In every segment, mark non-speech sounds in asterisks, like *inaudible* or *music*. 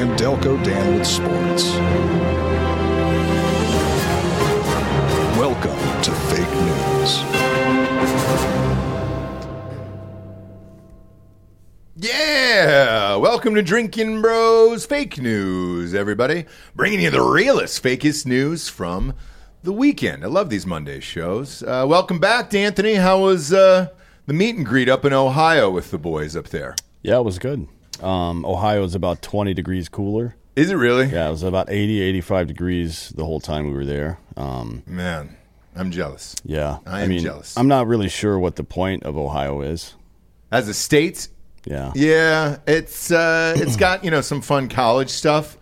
and Delco Dan with sports. Welcome to Fake News. Yeah, welcome to Drinkin' Bros Fake News, everybody. Bringing you the realest, fakest news from the weekend. I love these Monday shows. Uh, welcome back, D'Anthony. How was uh, the meet and greet up in Ohio with the boys up there? Yeah, it was good. Um, Ohio is about 20 degrees cooler. Is it really? Yeah, it was about 80, 85 degrees the whole time we were there. Um, Man, I'm jealous. yeah. I am mean, jealous. I'm not really sure what the point of Ohio is. As a state, Yeah. yeah, it's uh, it's got you know some fun college stuff.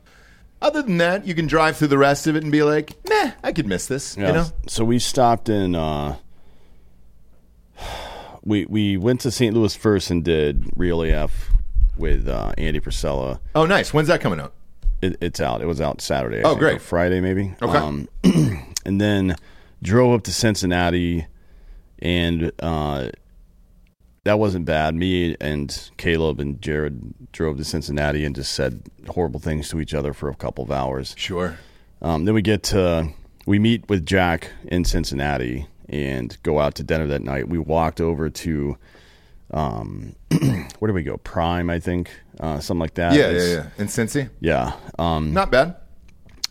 Other than that, you can drive through the rest of it and be like, meh, I could miss this. Yeah. You know? So we stopped in. Uh, *sighs* we we went to St. Louis first and did Real AF with uh, Andy Frisella. Oh, nice. When's that coming out? It, it's out. It was out Saturday. I Oh, think, great. Friday maybe. Okay. Um, *clears throat* and then drove up to Cincinnati, and uh, that wasn't bad. Me and Caleb and Jared drove to Cincinnati and just said horrible things to each other for a couple of hours. Sure. Um, then we get to we meet with Jack in Cincinnati and go out to dinner that night. We walked over to um, *clears throat* where do we go? Prime, I think, uh, something like that. Yeah, yeah, It's- yeah. In Cincy, yeah. Um, not bad.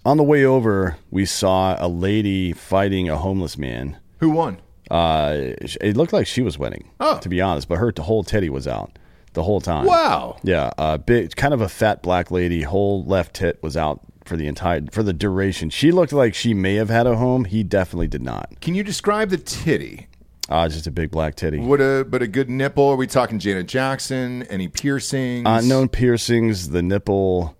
on the way over, we saw a lady fighting a homeless man. Who won? Uh, it looked like she was winning, Oh. to be honest, but her whole titty was out the whole time. Wow. Yeah, uh, big, kind of a fat black lady. Whole left tit was out for the entire for the duration. She looked like she may have had a home. He definitely did not. Can you describe the titty? Uh, just a big black titty. What a but a good nipple. Are we talking Janet Jackson? Any piercings? Unknown piercings. The nipple,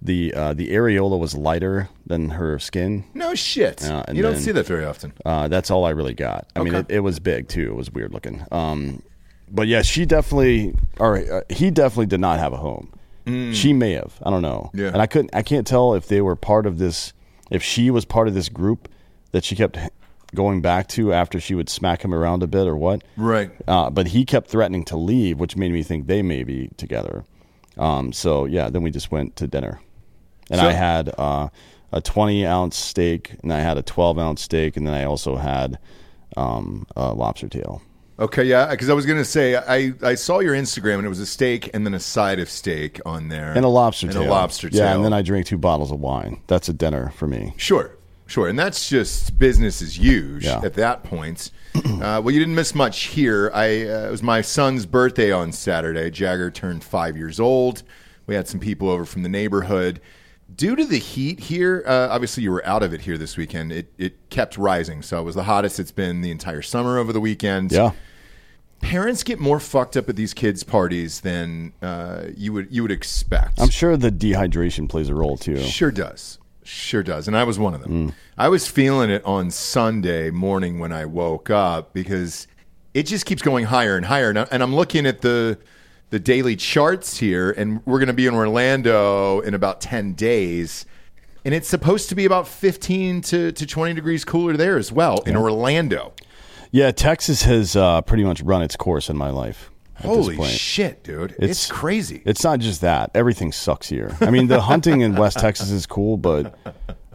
the uh, the areola was lighter than her skin. No shit. Uh, you don't then- see that very often. Uh, that's all I really got. I mean, it, it was big too. It was weird looking. Um, but yeah, she definitely, or uh, he definitely did not have a home. She may have. I don't know. Mm. Yeah. And I couldn't. I can't tell if they were part of this. If she was part of this group that she kept going back to after she would smack him around a bit or what. Right. Uh, but he kept threatening to leave, which made me think they may be together. Um, so yeah, then we just went to dinner, and So- I had uh, a twenty ounce steak, and I had a twelve ounce steak, and then I also had um, a lobster tail. Okay, yeah, because I was gonna say I, I saw your Instagram and it was a steak and then a side of steak on there And a lobster and tail. a lobster tail. Yeah, and then I drank two bottles of wine. That's a dinner for me. Sure, sure, and that's just business as usual Yeah. at that point. *clears throat* uh, well, you didn't miss much here. I uh, it was my son's birthday on Saturday. Jagger turned five years old. We had some people over from the neighborhood. Due to the heat here, uh, obviously you were out of it here this weekend. It it kept rising, so it was the hottest it's been the entire summer over the weekend. Yeah. parents get more fucked up at these kids' parties than uh, you would you would expect. I'm sure the dehydration plays a role too. Sure does. Sure does. And I was one of them. I was feeling it on Sunday morning when I woke up because it just keeps going higher and higher. And I'm looking at the the daily charts here, and we're going to be in Orlando in about 10 days. And it's supposed to be about 15 to, to 20 degrees cooler there as well in Orlando. Yeah, Texas has uh, pretty much run its course in my life. Holy shit, dude. It's, crazy. It's not just that. Everything sucks here. I mean, the hunting in West Texas is cool, but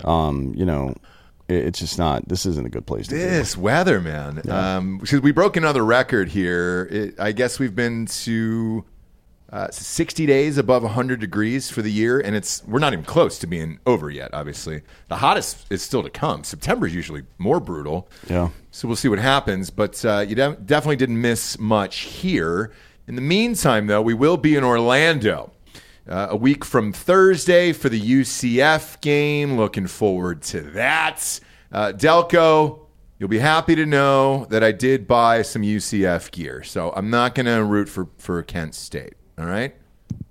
um, you know, it, it's just not. This isn't a good place to be. This weather, man. Um, because we broke another record here. It, I guess we've been to uh, 60 days above 100 degrees for the year, and it's we're not even close to being over yet. Obviously, the hottest is still to come. September is usually more brutal. Yeah. So we'll see what happens. But uh, you de- definitely didn't miss much here. In the meantime, though, we will be in Orlando. Uh, a week from Thursday for the UCF game. Looking forward to that. Uh, Delco, you'll be happy to know that I did buy some UCF gear. So I'm not going to root for, for Kent State. All right?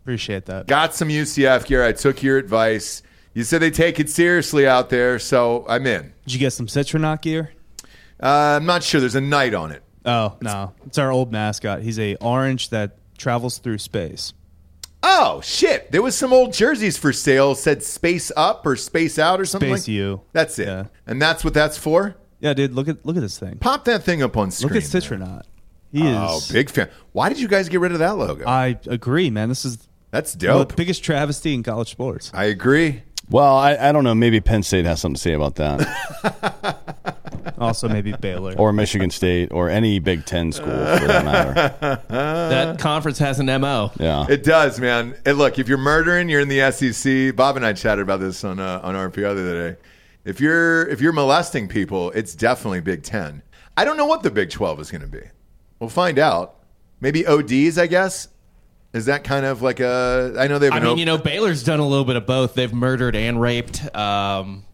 Appreciate that. Got some UCF gear. I took your advice. You said they take it seriously out there, so I'm in. Did you get some Citronaut gear? Uh, I'm not sure. There's a knight on it. Oh no, it's our old mascot. He's a orange that travels through space. Oh shit! There was some old jerseys for sale. Said "Space Up" or "Space Out" or something. Space like- U. That's it. Yeah. And that's what that's for. Yeah, dude, look at look at this thing. Pop that thing up on screen. Look at man. Citronaut. He is. Oh, big fan. Why did you guys get rid of that logo? I agree, man. This is that's the dope. biggest travesty in college sports. I agree. Well, I, I don't know. Maybe Penn State has something to say about that, *laughs* Also, maybe Baylor. or Michigan State, or any Big Ten school for that matter. *laughs* that conference has an mo. Yeah. It does, man. And look, if you're murdering, you're in the SEC. Bob and I chatted about this on uh, on RPO the other day. If you're if you're molesting people, it's definitely Big Ten. I don't know what the Big Twelve is going to be. We'll find out. Maybe ODs, I guess. Is that kind of like a? I know they've. I mean, op- you know, Baylor's done a little bit of both. They've murdered and raped. Um,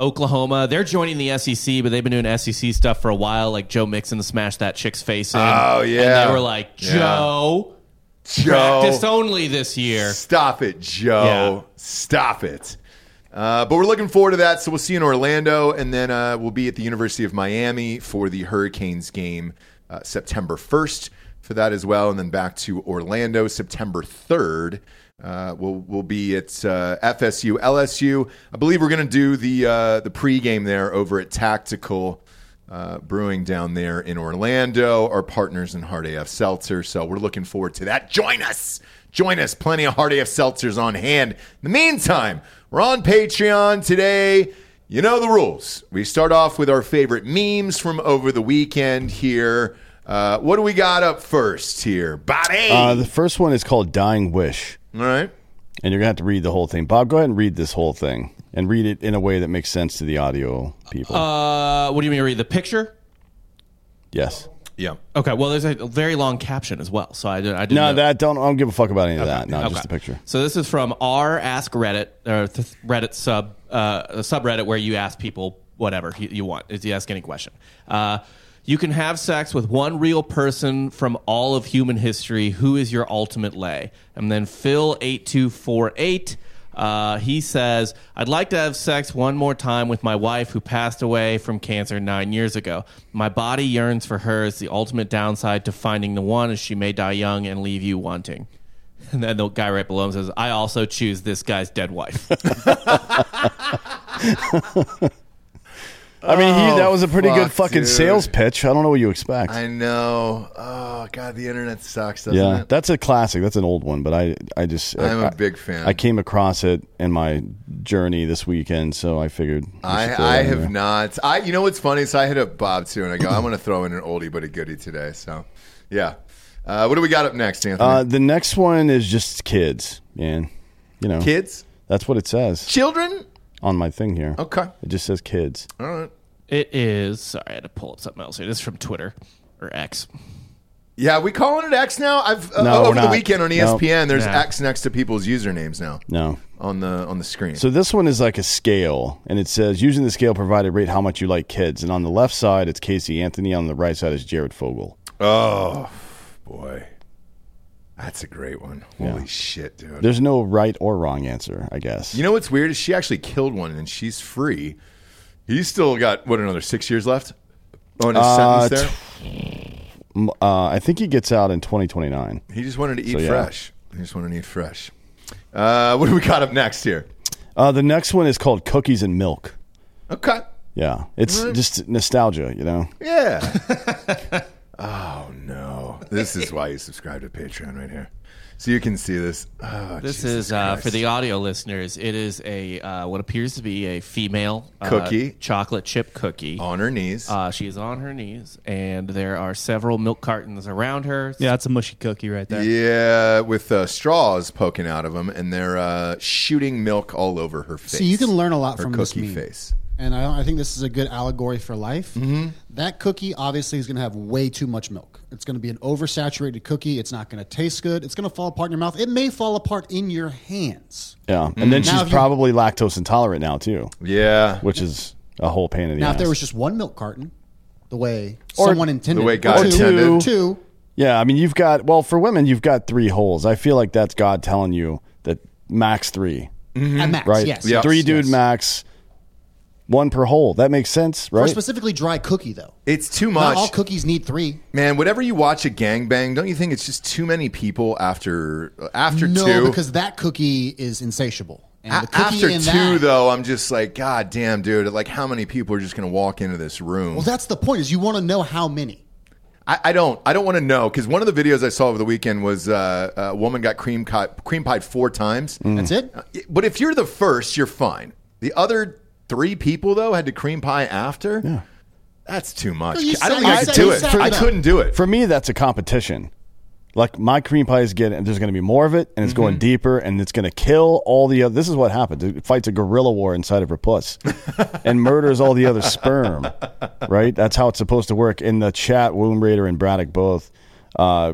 Oklahoma, they're joining the SEC, but they've been doing SEC stuff for a while, like Joe Mixon to smash that chick's face in. Oh, and yeah. they were like, Yeah. Joe, Joe, practice only this year. Stop it, Joe. Yeah. Stop it. Uh, but we're looking forward to that. So we'll see you in Orlando, and then uh, we'll be at the University of Miami for the Hurricanes game uh, September 1st for that as well, and then back to Orlando September 3rd. Uh, we'll we'll be at uh, FSU LSU. I believe we're going to do the uh, the pregame there over at Tactical uh, Brewing down there in Orlando. Our partners in Hard AF Seltzer. So we're looking forward to that. Join us. Join us. Plenty of Hard AF Seltzers on hand. In the meantime, we're on Patreon today. You know the rules. We start off with our favorite memes from over the weekend here. Uh, what do we got up first here? Bobby. Uh, the first one is called "Dying Wish," All right. and you're gonna have to read the whole thing. Bob, go ahead and read this whole thing, and read it in a way that makes sense to the audio people. Uh, what do you mean, read the picture? yes. Yeah. Okay, well, there's a very long caption as well, so I, did- I didn't No, know. that don't. I don't give a fuck about any of that. No, Okay. just the picture. So this is from r Ask Reddit or th- Reddit sub uh, a subreddit where you ask people whatever you, you want. If you ask any question, uh, you can have sex with one real person from all of human history. Who is your ultimate lay? And then Phil eight two four eight. Uh, he says, I'd like to have sex one more time with my wife who passed away from cancer nine years ago. My body yearns for her. It's the ultimate downside to finding the one, as she may die young and leave you wanting. *laughs* And then the guy right below him says, I also choose this guy's dead wife. *laughs* *laughs* I mean, he, that was a pretty fuck, good fucking dude. sales pitch. I don't know what you expect. I know. Oh God, the internet sucks, doesn't yeah, it? that's a classic. That's an old one, but I, I just, I'm a big fan. I came across it in my journey this weekend, so I figured. I, I have there. not. I you know what's funny? So I hit up Bob too, and I go, I'm going to throw in an oldie but a goodie today. So, yeah. Uh, what do we got up next, Anthony? Uh, the next one is just kids, man. You know, Kids, That's what it says children. On my thing here. Okay, It just says kids. all right. it is, sorry, I had to pull up something else here. This is from Twitter or X. Yeah, we calling it X now. I've uh, No, we're over the not. weekend on No. ESPN. There's Nah. X next to people's usernames now No. on the on the screen. So this one is like a scale, and it says using the scale provided, rate how much you like kids. And on the left side, it's Casey Anthony. On the right side is Jared Fogle. oh boy, that's a great one. Holy Yeah. shit, dude. There's no right or wrong answer, I guess. You know what's weird is she actually killed one and she's free. He's still got what another six years left on his Uh, sentence there. m- uh, I think he gets out in 2029. He just wanted to eat So, yeah. fresh. He just wanted to eat fresh. Uh, what do we got up next here? Uh, the next one is called Cookies and Milk. Okay. Yeah, it's just nostalgia, you know. Yeah. *laughs* oh no! This is why you subscribe to Patreon right here, so you can see this. Oh, This Jesus is uh, for the audio listeners. It is a uh, what appears to be a female uh, Cookie. chocolate chip cookie. on her knees. Uh, she is on her knees, and there are several milk cartons around her. Yeah, that's a mushy cookie right there. yeah, with uh, straws poking out of them, and they're uh, shooting milk all over her face. See, you can learn a lot her from cookie this meme. face. And I, I think this is a good allegory for life. Mm-hmm. That cookie obviously is going to have way too much milk. It's going to be an oversaturated cookie. It's not going to taste good. It's going to fall apart in your mouth. It may fall apart in your hands. Yeah, and mm-hmm. then Now, she's if you- probably lactose intolerant now too, Yeah, which is a whole pain in the ass. Now, ass. if there was just one milk carton, the way Or someone intended, the way it, God or two, intended. two, yeah, I mean, you've got well for women, you've got three holes. I feel like that's God telling you that max three, mm-hmm. at max, right? yes. Yeah. three dude yes. max, one per hole. That makes sense, For a right? specifically dry cookie, though. it's too Not much. all cookies need three. Man, whenever you watch a gangbang, don't you think it's just too many people after after no, two? because that cookie is insatiable. And A- the cookie after in two, that, though, I'm just like, God damn, dude! Like, how many people are just going to walk into this room? Well, that's the point. Is you want to know how many. I, I don't. I don't want to know because one of the videos I saw over the weekend was uh, a woman got cream pi- cream pied four times. That's it. But if you're the first, you're fine. The other three people though had to cream pie after. Yeah. That's too much. No, you I don't think I could said- do you it. said I it up. couldn't do it. For me, that's a competition. Like my cream pie is getting, there's going to be more of it, and it's Mm-hmm. going deeper, and it's going to kill all the other. This is what happens. It fights a guerrilla war inside of her puss, *laughs* and murders all the other sperm. Right? That's how it's supposed to work. In the chat, Womb Raider and Braddock both uh,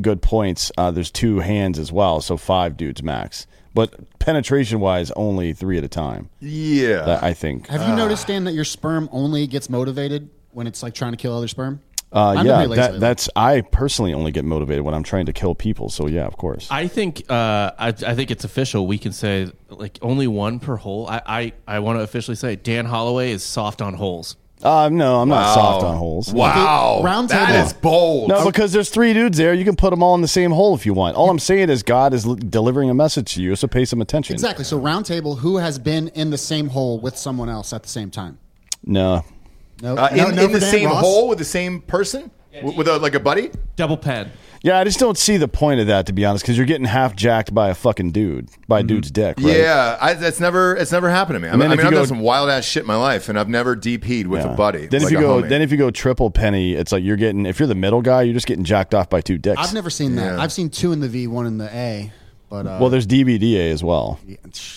good points. Uh, there's two hands as well, so five dudes max. But penetration wise, only three at a time. yeah. That- I think. Have you noticed, Dan, that your sperm only gets motivated when it's like trying to kill other sperm? Uh, I've yeah, pretty that, lately. that's. I personally only get motivated when I'm trying to kill people. So yeah, of course. I think uh, I, I think it's official. We can say like only one per hole. I I, I want to officially say Dan Holloway is soft on holes. Uh, no, I'm not Wow. soft on holes. Wow. Okay, round table. is bold. No, because there's three dudes there. You can put them all in the same hole if you want. All I'm saying is God is l- delivering a message to you, so pay some attention. Exactly. So round table, who has been in the same hole with someone else at the same time? No. No, Uh, in no in for the Dan same Ross? hole with the same person, W- with a, like a buddy. Double pen. Yeah, I just don't see the point of that, to be honest, because you're getting half jacked by a fucking dude, by a dude's dick, right? Yeah, I, that's never it's never happened to me. I mean, I mean I've go- done some wild ass shit in my life, and I've never DP'd with Yeah. a buddy. Then like if you a go, homie. then if you go triple penny, it's like you're getting. If you're the middle guy, you're just getting jacked off by two dicks. I've never seen that. Yeah. I've seen two in the V, one in the A. But uh, well, there's DVDA as well.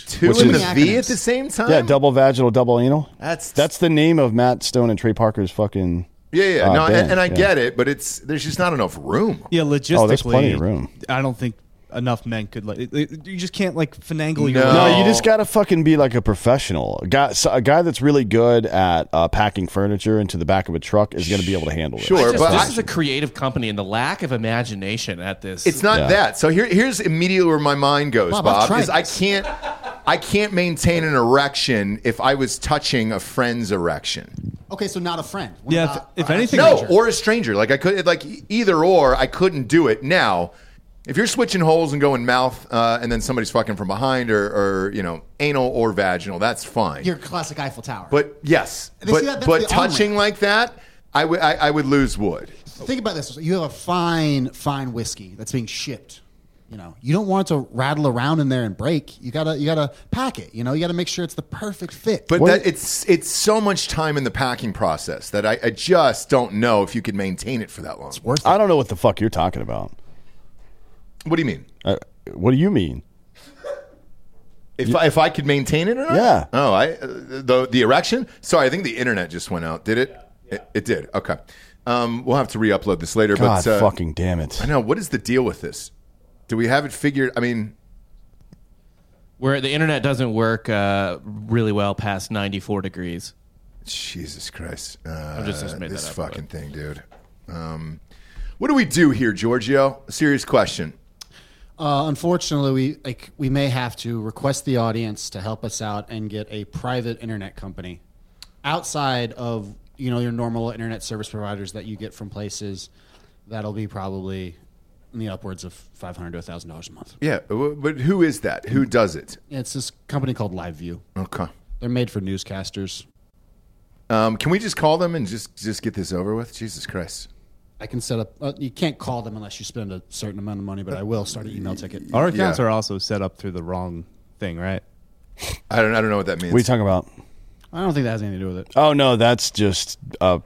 two in the V at the same time. Yeah, double vaginal, double anal. That's- that's the name of Matt Stone and Trey Parker's fucking. Yeah, yeah. uh, no, and, band, and I yeah. get it, but it's there's just not enough room. Yeah, logistically, Oh, there's plenty of room. I don't think enough men could like. it- it- You just can't like finagle your. No. No, you just gotta fucking be like a professional. A guy, so- a guy that's really good at uh, packing furniture into the back of a truck is gonna be able to handle it. Sure, Just- but this I- is a creative company, and the lack of imagination at this. It's not Yeah. that. So here, here's immediately where my mind goes, Bob, I've Bob. Is I can't, I can't maintain an erection if I was touching a friend's erection. okay, so not a friend. What Yeah, if- if anything- No, or a stranger. Like I could, like either or. I couldn't do it now. If you're switching holes and going mouth, uh, and then somebody's fucking from behind, or, or you know, anal or vaginal, that's fine. your classic Eiffel Tower. but yes, They but see that- but the on-ramp. touching like that, I would I, I would lose wood. think about this: you have a fine, fine whiskey that's being shipped. You know, you don't want it to rattle around in there and break. You gotta, you gotta pack it. You know, you gotta make sure it's the perfect fit. But that, it's it's so much time in the packing process that I, I just don't know if you could maintain it for that long. worth it. I don't know what the fuck you're talking about. What do you mean? Uh, what do you mean? If I, if I could maintain it or not? Yeah. Oh, I uh, the the erection. Sorry, I think the internet just went out. Did it? It, it did. Okay. Um, we'll have to re-upload this later. God but uh, fucking damn it! I know. What is the deal with this? Do we have it figured? I mean, where the internet doesn't work uh, really well past 94 degrees. Jesus Christ! Uh, just- just made this that up, fucking thing, dude. Um, what do we do here, Giorgio? A serious question. Uh, unfortunately, we like we may have to request the audience to help us out and get a private internet company outside of you know your normal internet service providers that you get from places That'll be probably in the upwards of five hundred to thousand dollars a month. Yeah, but who is that? Who does it? It's this company called LiveU. Okay. They're made for newscasters. Um, can we just call them and just just get this over with? Jesus Christ. I can set up. Uh, you can't call them unless you spend a certain amount of money, but I will start an email ticket. Our accounts Yeah. are also set up through the wrong thing, right? I don't I don't know what that means. What are you talking about? I don't think that has anything to do with it. Oh no, that's just a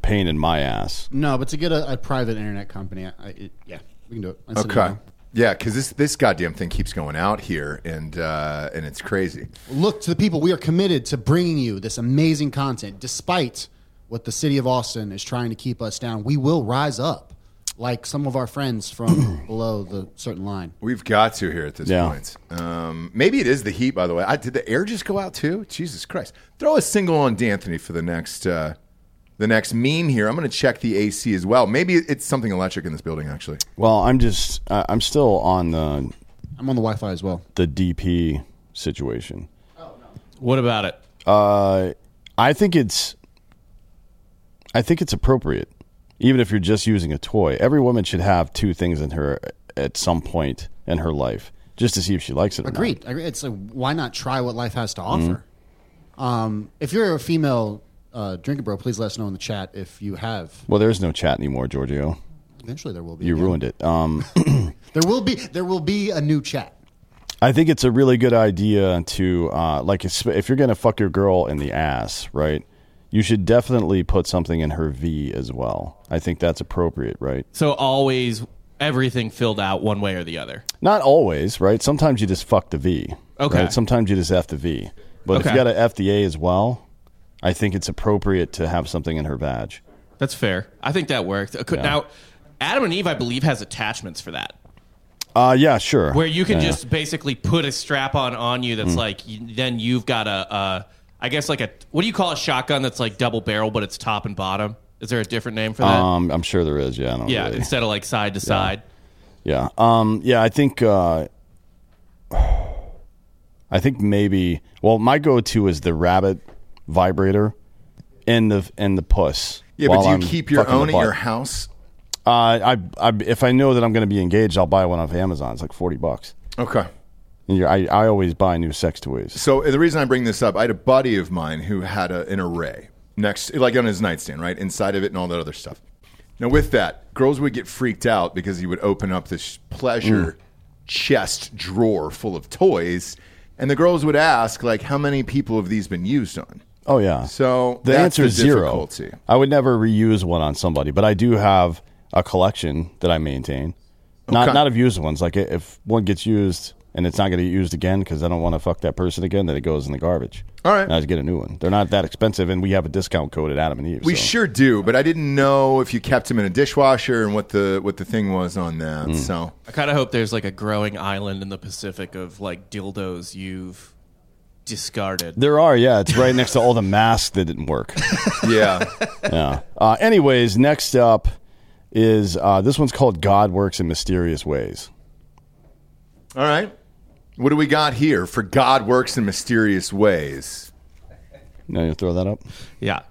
pain in my ass. No, but to get a, a private internet company, I, I, it, yeah, we can do it. I Okay. Yeah, because this this goddamn thing keeps going out here, and uh, and it's crazy. Look to the people. We are committed to bringing you this amazing content, despite what the city of Austin is trying to keep us down. We will rise up, like some of our friends from *clears throat* below the certain line. We've got to here at this Yeah. point. Um, maybe it is the heat, by the way. I, did the air just go out too? Jesus Christ! Throw a single on D'Anthony for the next uh, the next meme here. I'm going to check the AC as well. Maybe it's something electric in this building. Actually, Well, I'm just uh, I'm still on the I'm on the Wi-Fi as well. the DP situation. Oh no. What about it? Uh, I think it's I think it's appropriate, even if you're just using a toy. Every woman should have two things in her at some point in her life, just to see if she likes it. Or Agreed. Agreed. It's a, why not try what life has to offer? Um, if you're a female uh, drinker, bro, please let us know in the chat if you have. Well, there's no chat anymore, Giorgio. Eventually, there will be. You again. ruined it. Um, *laughs* *clears throat* There will be. There will be a new chat. I think it's a really good idea to uh, like if if you're gonna fuck your girl in the ass, right? You should definitely put something in her V as well. I think that's appropriate, right? So always everything filled out one way or the other. Not always, right? Sometimes you just fuck the V. Okay. right? Sometimes you just F the V. But if you got to F the A as well, I think it's appropriate to have something in her badge. That's fair. I think that works. Uh, Yeah. Now, Adam and Eve, I believe, has attachments for that, Uh, yeah, sure. where you can Yeah. just basically put a strap on on you. That's like then you've got a, uh, guess like a what do you call a shotgun that's like double barrel, but it's top and bottom. Is there a different name for that? Um, I'm sure there is. Yeah, I don't yeah, really- instead of like side to side. Yeah. Um, yeah, I think uh, *sighs* I think maybe well my go to is the rabbit vibrator in the in the puss. yeah. But do you I'm keep your own at butt. your house? Uh, I, I if I know that I'm going to be engaged, I'll buy one off Amazon. It's like forty bucks. Okay. And you're, I I always buy new sex toys. So the reason I bring this up, I had a buddy of mine who had a, an array next, like on his nightstand, right inside of it, and all that other stuff. Now, with that, girls would get freaked out because he would open up this pleasure Mm. chest drawer full of toys, and the girls would ask, like, how many people have these been used on? Oh yeah. So the that's answer the is zero. I would never reuse one on somebody, but I do have a collection that I maintain. Not Okay. not of used ones. Like if one gets used and it's not going to get used again because I don't want to fuck that person again, then it goes in the garbage. All right. And I just get a new one. They're not that expensive, and we have a discount code at Adam and Eve. We so. sure do, but I didn't know if you kept them in a dishwasher and what the what the thing was on that. Mm. So I kind of hope there's like a growing island in the Pacific of like dildos you've discarded. There are, yeah. It's right next to all the masks that didn't work. *laughs* yeah, yeah. Uh, anyways, next up is uh, this one's called God Works in Mysterious Ways. all right. What do we got here for God works in mysterious ways? Now you throw that up? Yeah.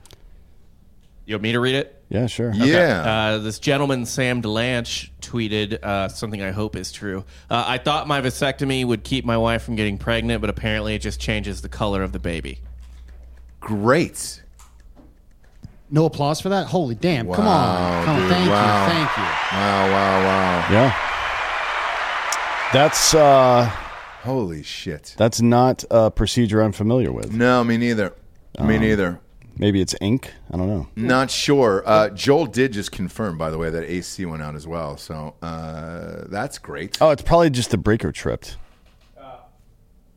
You want me to read it? Yeah, sure. Yeah. Uh, this gentleman, Sam Delanche, tweeted uh, something I hope is true. Uh, I thought my vasectomy would keep my wife from getting pregnant, but apparently it just changes the color of the baby. Great. No applause for that. Holy damn! Come Wow, on. Come on. Thank wow. you. Thank you. Wow, wow, wow. Yeah. That's uh Holy shit. that's not a procedure I'm familiar with. No, me neither. Um, me neither. Maybe it's ink. I don't know. Not sure. Uh, Joel did just confirm, by the way, that AC went out as well. So uh, that's great. Oh, it's probably just the breaker tripped.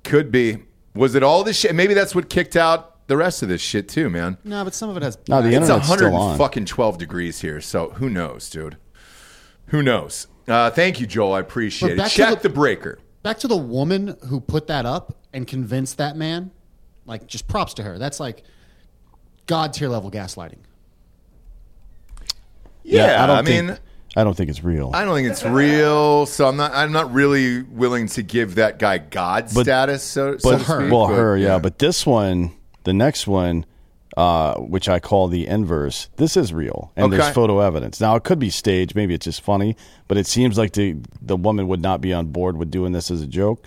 Could be. Was it all this shit? Maybe that's what kicked out the rest of this shit too, man. No, but some of it has. No, the it's internet's still 100 on. fucking 12 degrees here, so who knows, dude? Who knows? Uh, thank you, Joel. I appreciate But it. back to Check the- the breaker. Back to the woman who put that up and convinced that man. Like, just props to her. That's like god tier level gaslighting. Yeah, I don't I think, mean, I don't think it's real. I don't think it's real, so I'm not. I'm not really willing to give that guy God But- status. So, so but to her, speak, well, but, her, yeah. But this one, the next one, uh, which I call the inverse. This is real, and Okay. there's photo evidence. Now it could be staged, maybe it's just funny, but it seems like the the woman would not be on board with doing this as a joke.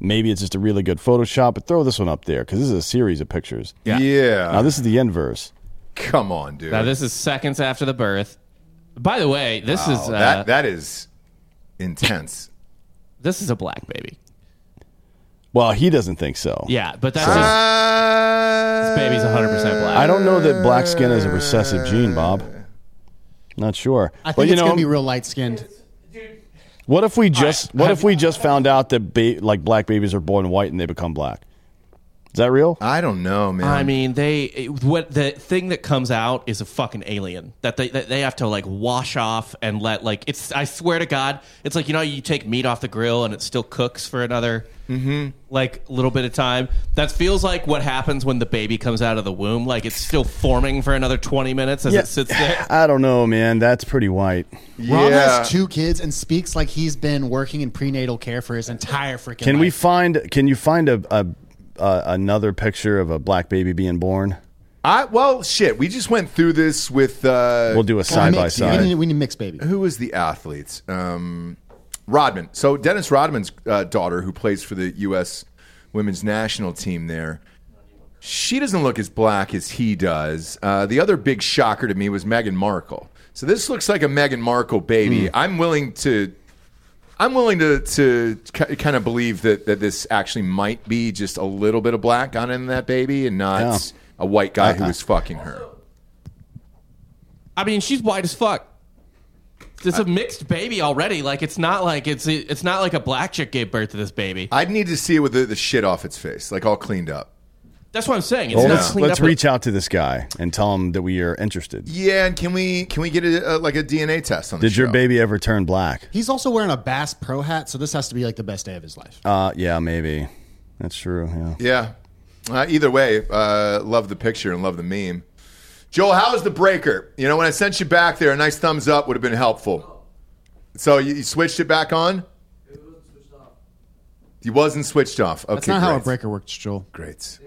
Maybe it's just a really good Photoshop, but throw this one up there because this is a series of pictures. Yeah. Yeah. Now this is the inverse. Come on, dude. Now this is seconds after the birth. By the way, this is uh, that that is intense. *laughs* this is a black baby. Well, he doesn't think so. Yeah, but that's just Uh, this baby's 100 percent black. I don't know that black skin is a recessive gene, Bob. Not sure. I think but you it's know, gonna be real light skinned. What if we just what if we just found out that ba- like black babies are born white and they become black? Is that real? I don't know, man. I mean, they what the thing that comes out is a fucking alien that they that they have to like wash off and let like it's. I swear to God, it's like you know you take meat off the grill and it still cooks for another mm-hmm. like little bit of time. That feels like what happens when the baby comes out of the womb. Like it's still forming for another twenty minutes as it sits there. *laughs* I don't know, man. That's pretty white. Rob yeah. has two kids and speaks like he's been working in prenatal care for his entire freaking Can we find? Can you find a, a, a another picture of a black baby being born? I well, shit. We just went through this with. Uh, We'll do a side by Mix. We side. need, we need mixed baby. who was the athletes? Um, Rodman. So Dennis Rodman's uh, daughter, who plays for the U.S. women's national team, there. She doesn't look as black as he does. Uh, the other big shocker to me was Meghan Markle. So this looks like a Meghan Markle baby. I'm willing to. I'm willing to to ki- kind of believe that, that this actually might be just a little bit of black on in that baby and not Yeah. a white guy who was fucking her. I mean, she's white as fuck. It's a mixed baby already. Like it's not like it's it's not like a black chick gave birth to this baby. I'd need to see it with the, the shit off its face, like all cleaned up. That's what I'm saying. It's Well, not let's let's up. reach out to this guy and tell him that we are interested. Yeah, and can we can we get a, a, like a DNA test on the Did your show? baby ever turn black? He's also wearing a Bass Pro hat, so this has to be like the best day of his life. Uh, yeah, maybe. That's true. Yeah. Yeah. Uh, either way, uh, love the picture and love the meme. Joel, how was the breaker? You know, when I sent you back there, a nice thumbs up would have been helpful. So you, you switched it back on? He wasn't switched off. Okay, That's not how a great. breaker works, Joel. Great.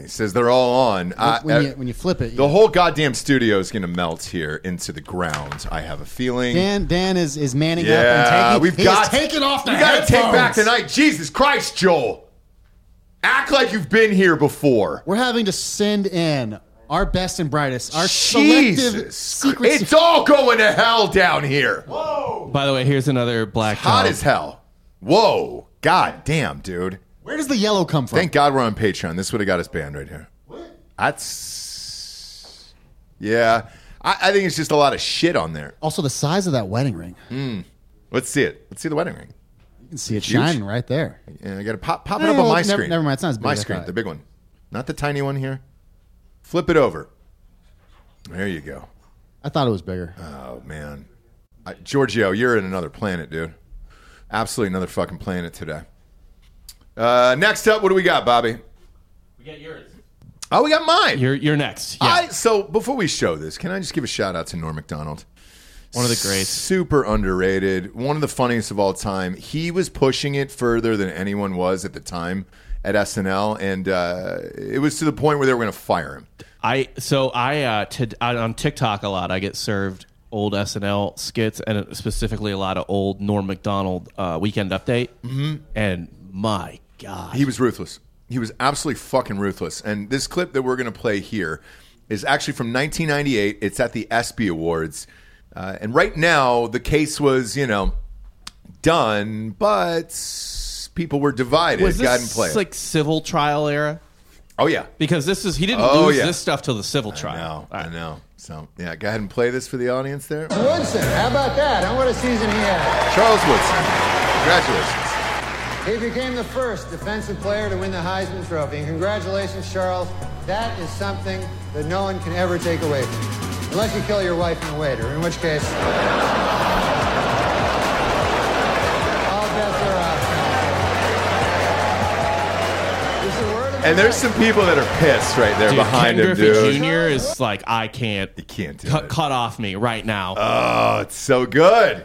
He says they're all on. I- when, uh, you, when you flip it, the whole goddamn studio is going to melt here into the ground. I have a feeling. Dan Dan is is manning up Yeah, and taking. we've he got is taking off the We got to take back headphones. tonight. Jesus Christ, Joel! Act like you've been here before. We're having to send in our best and brightest, our selective Jesus, secret. it's all going to hell down here. Whoa. By the way, here's another black Hot child. as hell. Whoa, god damn, dude. Where does the yellow come from? Thank God we're on Patreon. This would have got us banned right here. What? That's yeah. I, I think it's just a lot of shit on there. also, the size of that wedding ring. Hmm. Let's see it. Let's see the wedding ring. You can see it Huge. shining right there. Yeah, I got to pop pop it up on my never- screen. never mind, it's not as big My as I screen, thought. the big one, not the tiny one here. Flip it over. There you go. I thought it was bigger. Oh man, I, Giorgio, you're in another planet, dude. Absolutely another fucking planet today. Uh, next up, what do we got, Bobby? We got yours. Oh, we got mine. You're you're next. Yeah. I so before we show this, can I just give a shout out to Norm Macdonald? One of the greats. Super underrated. One of the funniest of all time. He was pushing it further than anyone was at the time at SNL, and uh, it was to the point where they were going to fire him. I so I uh t- I- on TikTok a lot. I get served old SNL skits and specifically a lot of old Norm Macdonald uh, Weekend Update. Mm-hmm. And my God, He was ruthless. He was absolutely fucking ruthless. And this clip that we're going to play here is actually from 1998. It's at the ESPY Awards. Uh, and right now, the case was, you know, done, but people were divided. was Go ahead and this play like civil trial era? oh, yeah. Because this is he didn't Oh, lose yeah. this stuff till the civil I trial. know. All I know. So, yeah, go ahead and play this for the audience there. Woodson, how about that? How what a season he had. Charles Woodson. Congratulations. He became the first defensive player to win the Heisman Trophy. And congratulations, Charles. That is something that no one can ever take away from you. Unless you kill your wife and the waiter, in which case. all bets are off. Is the word of the And there's some people that are pissed right there Dude, behind Ken him, Griffey dude. Jr. is like I can't. You can't do cut, it. cut off me right now. Oh, it's so good.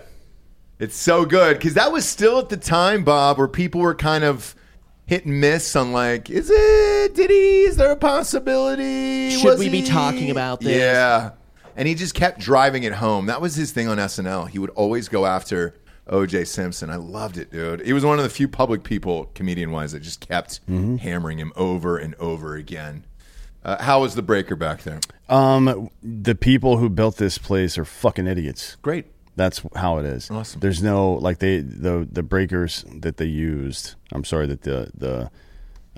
It's so good because that was still at the time, Bob, where people were kind of hit and miss on like, is it? Did he? Is there a possibility? Should Was we be talking about this? Yeah, and he just kept driving it home. That was his thing on SNL. He would always go after O.J. Simpson. I loved it, dude. He was one of the few public people, comedian wise, that just kept Mm-hmm. hammering him over and over again. Uh, how was the breaker back there? Um, the people who built this place are fucking idiots. Great. That's how it is. Awesome. There's no like they the the breakers that they used. I'm sorry that the the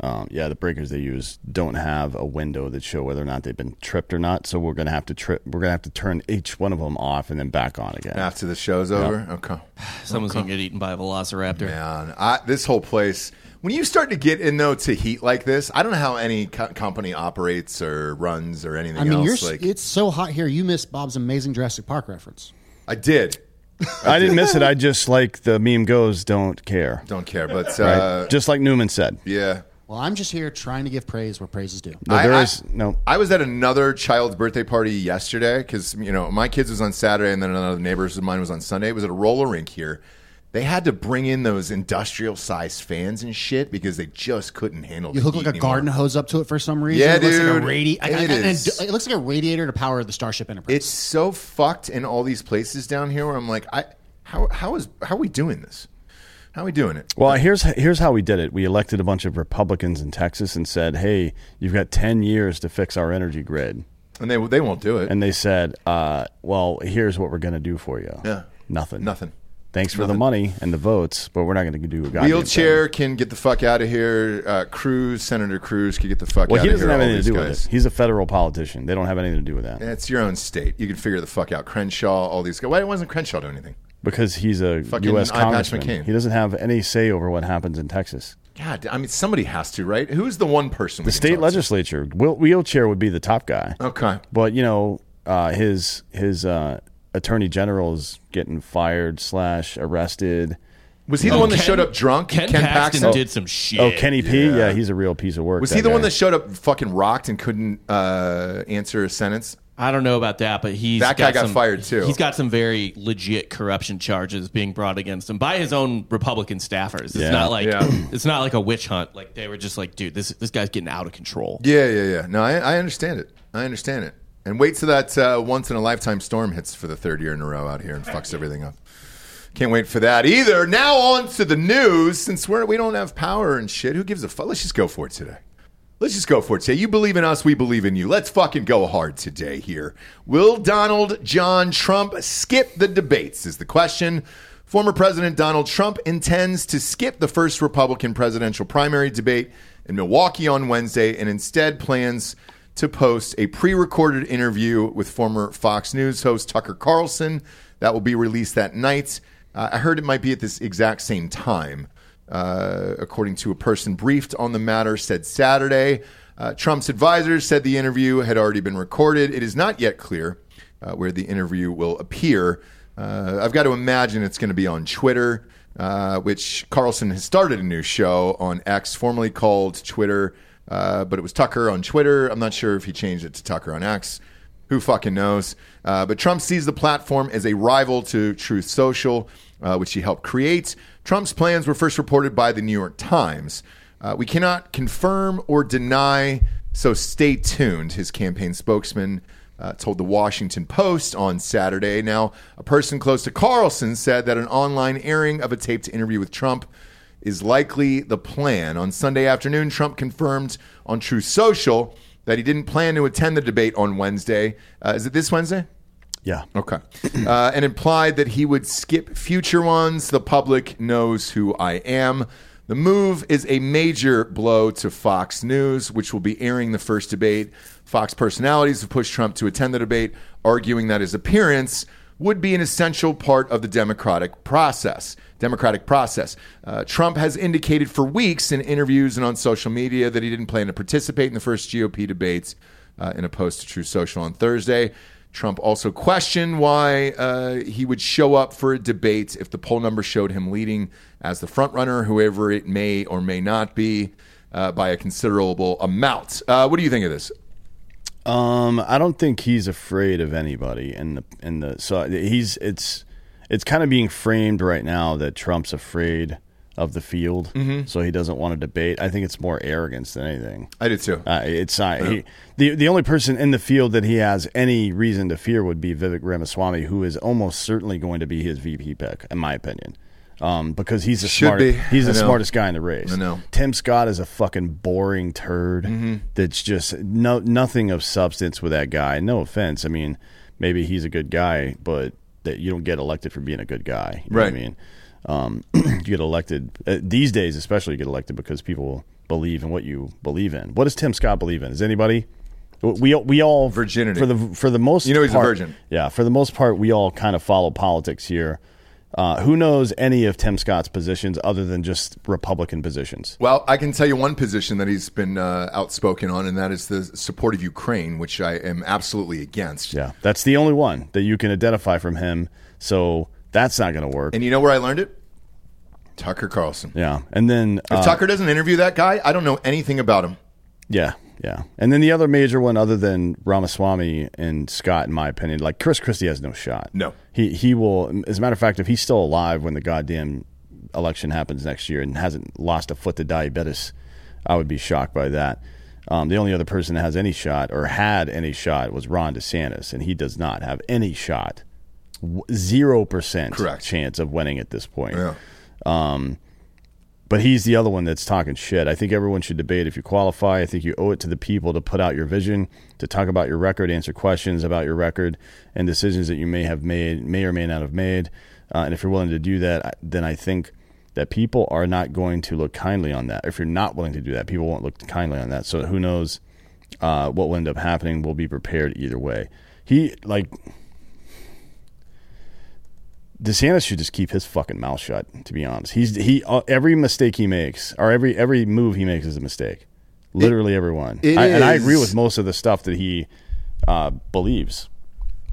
um, yeah the breakers they use don't have a window that show whether or not they've been tripped or not. So we're gonna have to trip. We're gonna have to turn each one of them off and then back on again. After the show's over? Okay. *sighs* Someone's gonna get eaten by a velociraptor. Man, I, this whole place. When you start to get in though to heat like this, I don't know how any co- company operates or runs or anything I mean, you're, else. s Like it's so hot here. You missed Bob's amazing Jurassic Park reference. I did, I didn't miss it. I just like the meme goes, don't care. don't care, but Right? uh, just like Newman said. yeah. Well, I'm just here trying to give praise where praise is due. No, I- there I- is no. I was at another child's birthday party yesterday because you know my kids was on Saturday and then another neighbor's of mine was on Sunday. It was at a roller rink here. They had to bring in those industrial sized fans and shit because they just couldn't handle. It. You the hook like a anymore. garden hose up to it for some reason. Yeah, it looks dude. Like a radi- I- I- It and is. it looks like a radiator to power the Starship Enterprise. It's so fucked in all these places down here where I'm like, I how how is how are we doing this? How are we doing it? Well, here's here's how we did it. We elected a bunch of Republicans in Texas and said, "Hey, you've got ten years to fix our energy grid." And they they won't do it. And they said, uh, "Well, here's what we're going to do for you." Yeah. nothing, Nothing. Thanks for the money and the votes, but we're not going to do a goddamn Wheelchair can get the fuck out of here. Uh, Cruz, Senator Cruz, can get the fuck Well, out he of doesn't here. have anything to do with guys. it. He's a federal politician. They don't have anything to do with that It's your own state. You can figure the fuck out. Crenshaw, all these guys. Why wasn't Crenshaw doing anything? because he's a Fucking U.S. Congressman. McCain. He doesn't have any say over what happens in Texas. God, I mean, somebody has to, right? Who's the one person? The state legislature, Wheel- wheelchair would be the top guy. Okay. But you know, uh, his his uh, attorney general is getting fired slash arrested. Was he the Oh, one that Ken- showed up drunk? Ken Paxton did some shit. Oh, Kenny P. Yeah. Yeah. he's a real piece of work. Was he the guy. one that showed up fucking rocked and couldn't uh, answer a sentence? I don't know about that, but he's That guy got some- fired, too. He's got some very legit corruption charges being brought against him by his own Republican staffers. It's Yeah. not like Yeah. *clears throat* it's not like a witch hunt. Like they were just like, dude, this this guy's getting out of control. Yeah, yeah, yeah. No, I, I understand it. I understand it. And wait till that uh, once in a lifetime storm hits for the third year in a row out here and fucks everything up. Can't wait for that either. Now on to the news. Since we're we don't have power and shit, who gives a fuck? Let's just go for it today. Let's just go for it today. You believe in us, we believe in you. Let's fucking go hard today here. Will Donald John Trump skip the debates? Is the question. Former President Donald Trump intends to skip the first Republican presidential primary debate in Milwaukee on Wednesday and instead plans to post a pre recorded interview with former Fox News host Tucker Carlson. That will be released that night. Uh, I heard it might be at this exact same time uh, according to a person briefed on the matter, said Saturday. Uh, Trump's advisors said the interview had already been recorded. It is not yet clear uh, where the interview will appear. Uh, I've got to imagine it's going to be on Twitter, uh, which Carlson has started a new show on X, formerly called Twitter, uh, but it was Tucker on Twitter. I'm not sure if he changed it to Tucker on X. Who fucking knows? Uh, but Trump sees the platform as a rival to Truth Social, uh, which he helped create. Trump's plans were first reported by the New York Times. Uh, we cannot confirm or deny, so stay tuned, his campaign spokesman uh, told the Washington Post on Saturday. Now, a person close to Carlson said that an online airing of a taped interview with Trump is likely the plan. On Sunday afternoon, Trump confirmed on Truth Social that he didn't plan to attend the debate on Wednesday. Uh, is it this Wednesday? Yeah. Okay. *clears throat* Uh, and implied that he would skip future ones. The public knows who I am. The move is a major blow to Fox News, which will be airing the first debate. Fox personalities have pushed Trump to attend the debate, arguing that his appearance would be an essential part of the democratic process. Democratic process. Uh, Trump has indicated for weeks in interviews and on social media that he didn't plan to participate in the first GOP debates. Uh, in a post to Truth Social on Thursday, Trump also questioned why uh, he would show up for a debate if the poll number showed him leading as the frontrunner, whoever it may or may not be, uh, by a considerable amount. Uh, what do you think of this? Um, I don't think he's afraid of anybody, and the and the so he's it's it's kind of being framed right now that Trump's afraid of the field, Mhm. so he doesn't want to debate. I think it's more arrogance than anything. I do too. Uh, it's not he, the the only person in the field that he has any reason to fear would be Vivek Ramaswamy, who is almost certainly going to be his VP pick, in my opinion, um, because he's the Should smart, be. he's I the know. smartest guy in the race. I know. Tim Scott is a fucking boring turd. Mhm. That's just no nothing of substance with that guy. No offense. I mean, maybe he's a good guy, but that you don't get elected for being a good guy. You know what Right. I mean, um, *clears throat* you get elected uh, these days, especially you get elected because people believe in what you believe in. What does Tim Scott believe in? Is anybody? We we all Virginity. for the for the most. You know he's a part- virgin. Yeah, for the most part, we all kind of follow politics here. Uh, who knows any of Tim Scott's positions other than just Republican positions? Well, I can tell you one position that he's been uh, outspoken on, and that is the support of Ukraine, which I am absolutely against. Yeah, that's the only one that you can identify from him. So that's not going to work. And you know where I learned it? Tucker Carlson. Yeah, and then If uh, Tucker doesn't interview that guy, I don't know anything about him. Yeah, yeah. And then the other major one, other than Ramaswamy and Scott, in my opinion, like Chris Christie has no shot. No. he he will. As a matter of fact, if he's still alive when the goddamn election happens next year and hasn't lost a foot to diabetes, I would be shocked by that. Um, the only other person that has any shot or had any shot was Ron DeSantis, and he does not have any shot. Zero percent Correct. chance of winning at this point. Yeah. Um, but he's the other one that's talking shit. I think everyone should debate if you qualify. I think you owe it to the people to put out your vision, to talk about your record, answer questions about your record, and decisions that you may have made, may or may not have made. Uh, and if you're willing to do that, then I think that people are not going to look kindly on that. If you're not willing to do that, people won't look kindly on that. So who knows uh, what will end up happening? We'll be prepared either way. He like DeSantis should just keep his fucking mouth shut. To be honest, he's he uh, every mistake he makes or every every move he makes is a mistake. Literally every one. it I, and I agree with most of the stuff that he uh, believes,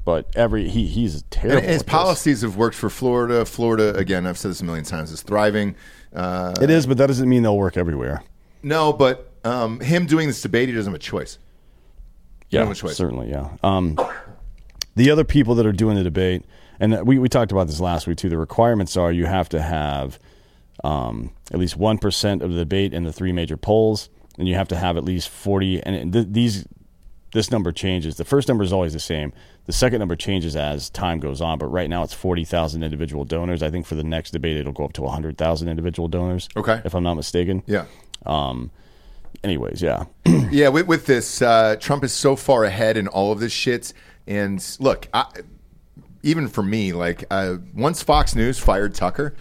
but every he he's terrible. And his at this. policies have worked for Florida. Florida, again, I've said this a million times, is thriving. Uh, It is, but that doesn't mean they'll work everywhere. No, but um, him doing this debate, he doesn't have a choice. Yeah, No choice. certainly. Yeah. Um, the other people that are doing the debate, and we, we talked about this last week too. The requirements are you have to have um, at least one percent of the debate in the three major polls, and you have to have at least forty. And th- these this number changes. The first number is always the same. The second number changes as time goes on, but right now it's forty thousand individual donors. I think for the next debate it'll go up to hundred thousand individual donors. Okay. if I'm not mistaken. Yeah. Um. Anyways, yeah. yeah, with, with this, uh, Trump is so far ahead in all of this shit. And look, I, even for me, like uh, once Fox News fired Tucker,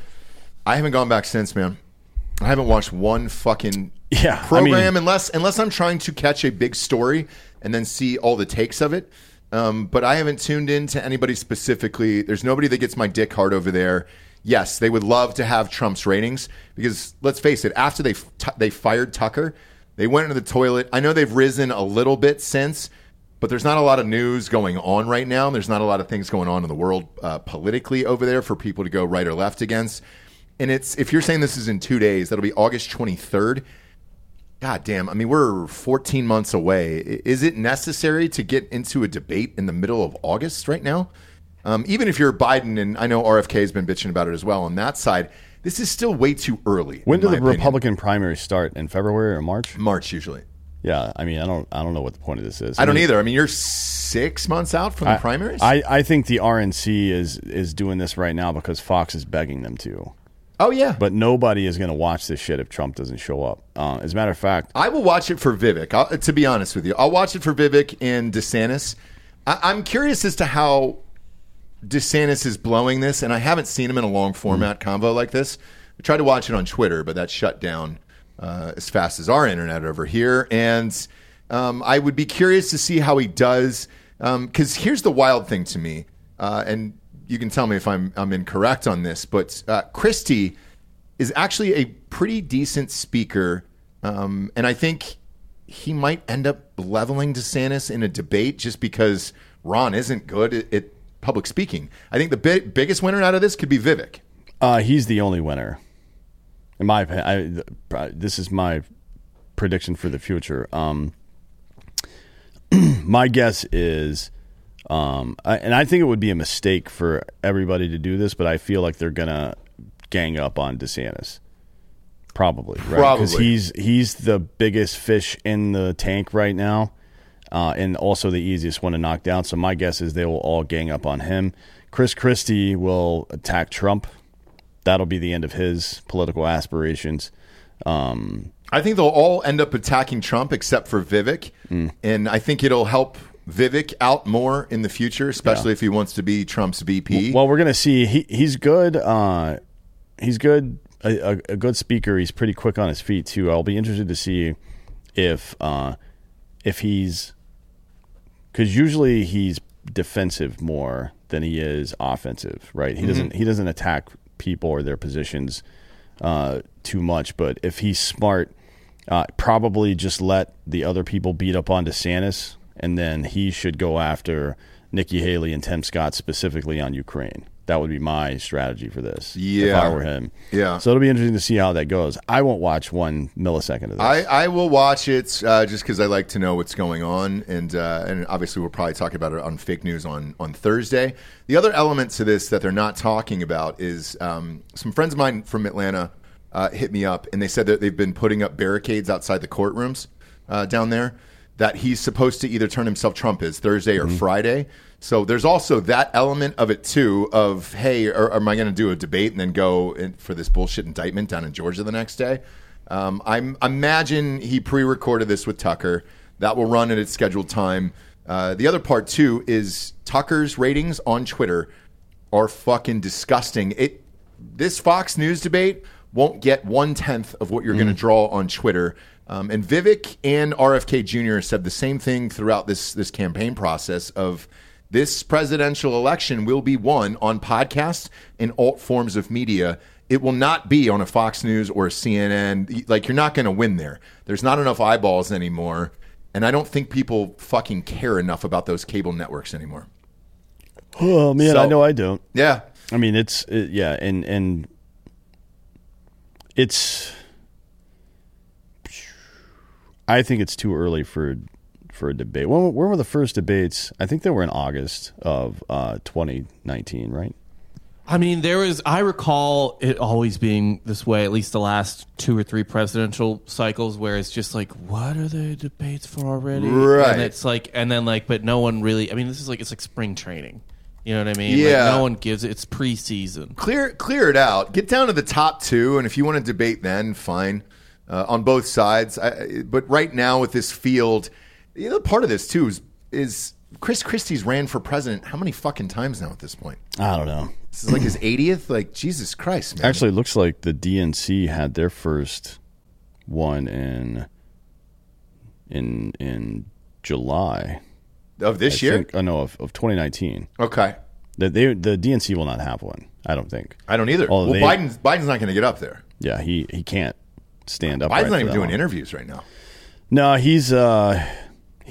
I haven't gone back since, man. I haven't watched one fucking *laughs* Yeah, I program mean- unless unless I'm trying to catch a big story and then see all the takes of it. Um, but I haven't tuned in to anybody specifically. There's nobody that gets my dick hard over there. Yes, they would love to have Trump's ratings because let's face it, after they they fired Tucker, they went into the toilet. I know they've risen a little bit since, but there's not a lot of news going on right now. There's not a lot of things going on in the world uh, politically over there for people to go right or left against. And it's if you're saying this is in two days, that'll be August 23rd. God damn. I mean, we're 14 months away. Is it necessary to get into a debate in the middle of August right now? Um, even if you're Biden, and I know RFK has been bitching about it as well on that side, this is still way too early. When do the opinion. Republican primaries start? In February or March? March usually. Yeah, I mean, I don't, I don't know what the point of this is. I don't mean, either. I mean, you're six months out from the I- primaries. I, I think the RNC is is doing this right now because Fox is begging them to. oh yeah, But nobody is going to watch this shit if Trump doesn't show up. Uh, as a matter of fact, I will watch it for Vivek. I'll, to be honest with you, I'll watch it for Vivek and DeSantis. I, I'm curious as to how DeSantis is blowing this, and I haven't seen him in a long format convo like this. I tried to watch it on Twitter, but that shut down uh, as fast as our internet over here. And um, I would be curious to see how he does. Because here's the wild thing to me, uh, and you can tell me if I'm I'm incorrect on this, but uh, Christie is actually a pretty decent speaker, um, and I think he might end up leveling DeSantis in a debate just because Ron isn't good at, at public speaking. I think the big, biggest winner out of this could be Vivek. uh, he's the only winner. In my opinion, I, this is my prediction for the future. Um, *clears throat* my guess is, um, I, and I think it would be a mistake for everybody to do this, but I feel like they're gonna gang up on DeSantis. Probably, right? Because he's he's the biggest fish in the tank right now, uh, and also the easiest one to knock down. So my guess is they will all gang up on him. Chris Christie will attack Trump. That'll be the end of his political aspirations. Um, I think they'll all end up attacking Trump except for Vivek, Mm. and I think it'll help Vivek out more in the future, especially if he wants to be Trump's VP. Well, we're gonna see. He he's good. Uh, he's good. A, a, a good speaker. He's pretty quick on his feet too. I'll be interested to see if uh, if he's because usually he's defensive more than he is offensive. Right? He doesn't he doesn't attack people or their positions uh, too much. But if he's smart, uh, probably just let the other people beat up on DeSantis, and then he should go after Nikki Haley and Tim Scott specifically on Ukraine. That would be my strategy for this. Yeah, if. I were him. Yeah. So it'll be interesting to see how that goes. I won't watch one millisecond of this. I, I will watch it uh, just because I like to know what's going on, and uh, and obviously we'll probably talk about it on fake news on on Thursday. The other element to this that they're not talking about is um, some friends of mine from Atlanta uh, hit me up, and they said that they've been putting up barricades outside the courtrooms uh, down there. That he's supposed to either turn himself Trump is Thursday or Friday. So there's also that element of it too. Of hey, or, or am I going to do a debate and then go in for this bullshit indictment down in Georgia the next day? Um, I'm imagine he pre-recorded this with Tucker. That will run at its scheduled time. Uh, the other part too is Tucker's ratings on Twitter are fucking disgusting. It this Fox News debate won't get one tenth of what you're going to draw on Twitter. Um, and Vivek and RFK Jr. said the same thing throughout this this campaign process of this presidential election will be won on podcasts and alt forms of media. It will not be on a Fox News or a CNN. Like you're not going to win there. There's not enough eyeballs anymore, and I don't think people fucking care enough about those cable networks anymore. oh man, So- I know I don't. Yeah, I mean, it's it, yeah, and and it's. I think it's too early for for a debate. When, when were the first debates? I think they were in August of uh, 2019, right? I mean, there was. I recall it always being this way. At least the last two or three presidential cycles, where it's just like, what are the debates for already? Right. And it's like, and then like, but no one really. I mean, this is like it's like spring training. You know what I mean? Yeah. Like, no one gives it. It's preseason. clear clear it out. Get down to the top two, and if you want to debate, then fine uh, on both sides. I, but right now with this field, the other part of this too is is Chris Christie's ran for president how many fucking times now at this point? I don't know. This is like his *clears throat* 80th. Like Jesus Christ, man. Actually, it looks like the DNC had their first one in in in July of this I year. think- oh no, of, of 2019. Okay, The, they, the DNC will not have one. I don't think. I don't either. Although well, they- Biden's Biden's not going to get up there. Yeah, he he can't stand up. Biden's right not even doing interviews right now. No, he's uh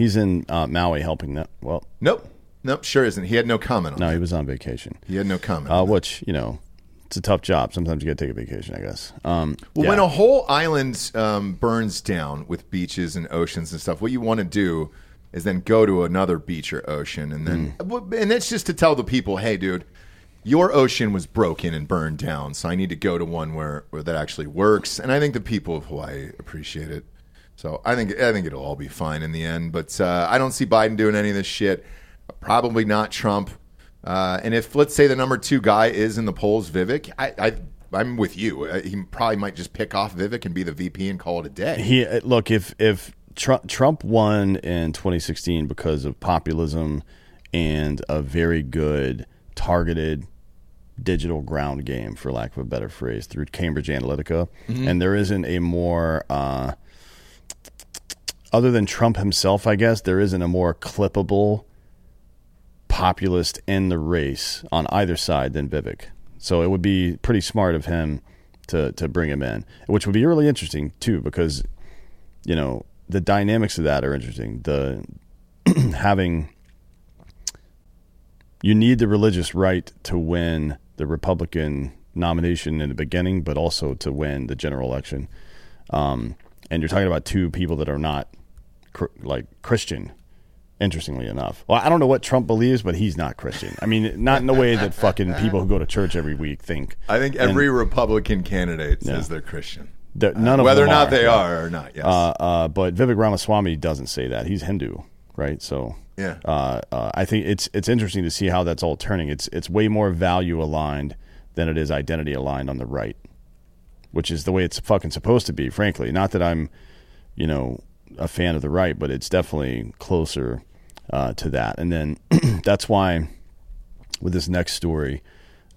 he's in uh, Maui helping that. Well, Nope, nope, sure isn't. He had no comment on. no, that. he was on vacation. He had no comment. Uh, which you know, it's a tough job. Sometimes you got to take a vacation. I guess. Um, Well, yeah. when a whole island um, burns down with beaches and oceans and stuff, what you want to do is then go to another beach or ocean, and then Mm. and that's just to tell the people, hey, dude, your ocean was broken and burned down, so I need to go to one where where that actually works. And I think the people of Hawaii appreciate it. So I think I think it'll all be fine in the end. But uh, I don't see Biden doing any of this shit. Probably not Trump. Uh, and if let's say the number two guy is in the polls, Vivek, I, I I'm with you. Uh, he probably might just pick off Vivek and be the VP and call it a day. he uh, look if if Trump, Trump won in 2016 because of populism and a very good targeted digital ground game, for lack of a better phrase, through Cambridge Analytica, Mm-hmm. and there isn't a more uh, other than Trump himself, I guess there isn't a more clippable populist in the race on either side than Vivek. So it would be pretty smart of him to to bring him in, which would be really interesting too, because you know the dynamics of that are interesting. The *clears throat* having you need the religious right to win the Republican nomination in the beginning, but also to win the general election. Um, and you're talking about two people that are not like Christian. Interestingly enough, well, I don't know what Trump believes, but he's not Christian. I mean, not in the way that fucking people who go to church every week think. I think And- every Republican candidate says Yeah. they're Christian. They're- None of Whether or not are. they are or not, yes. Uh, uh, but Vivek Ramaswamy doesn't say that. He's Hindu, right? So Yeah. uh, uh, I think it's it's interesting to see how that's all turning. It's it's way more value aligned than it is identity aligned on the right, which is the way it's fucking supposed to be. Frankly, not that I'm, you know, a fan of the right, but it's definitely closer uh, to that. And then *clears throat* that's why with this next story,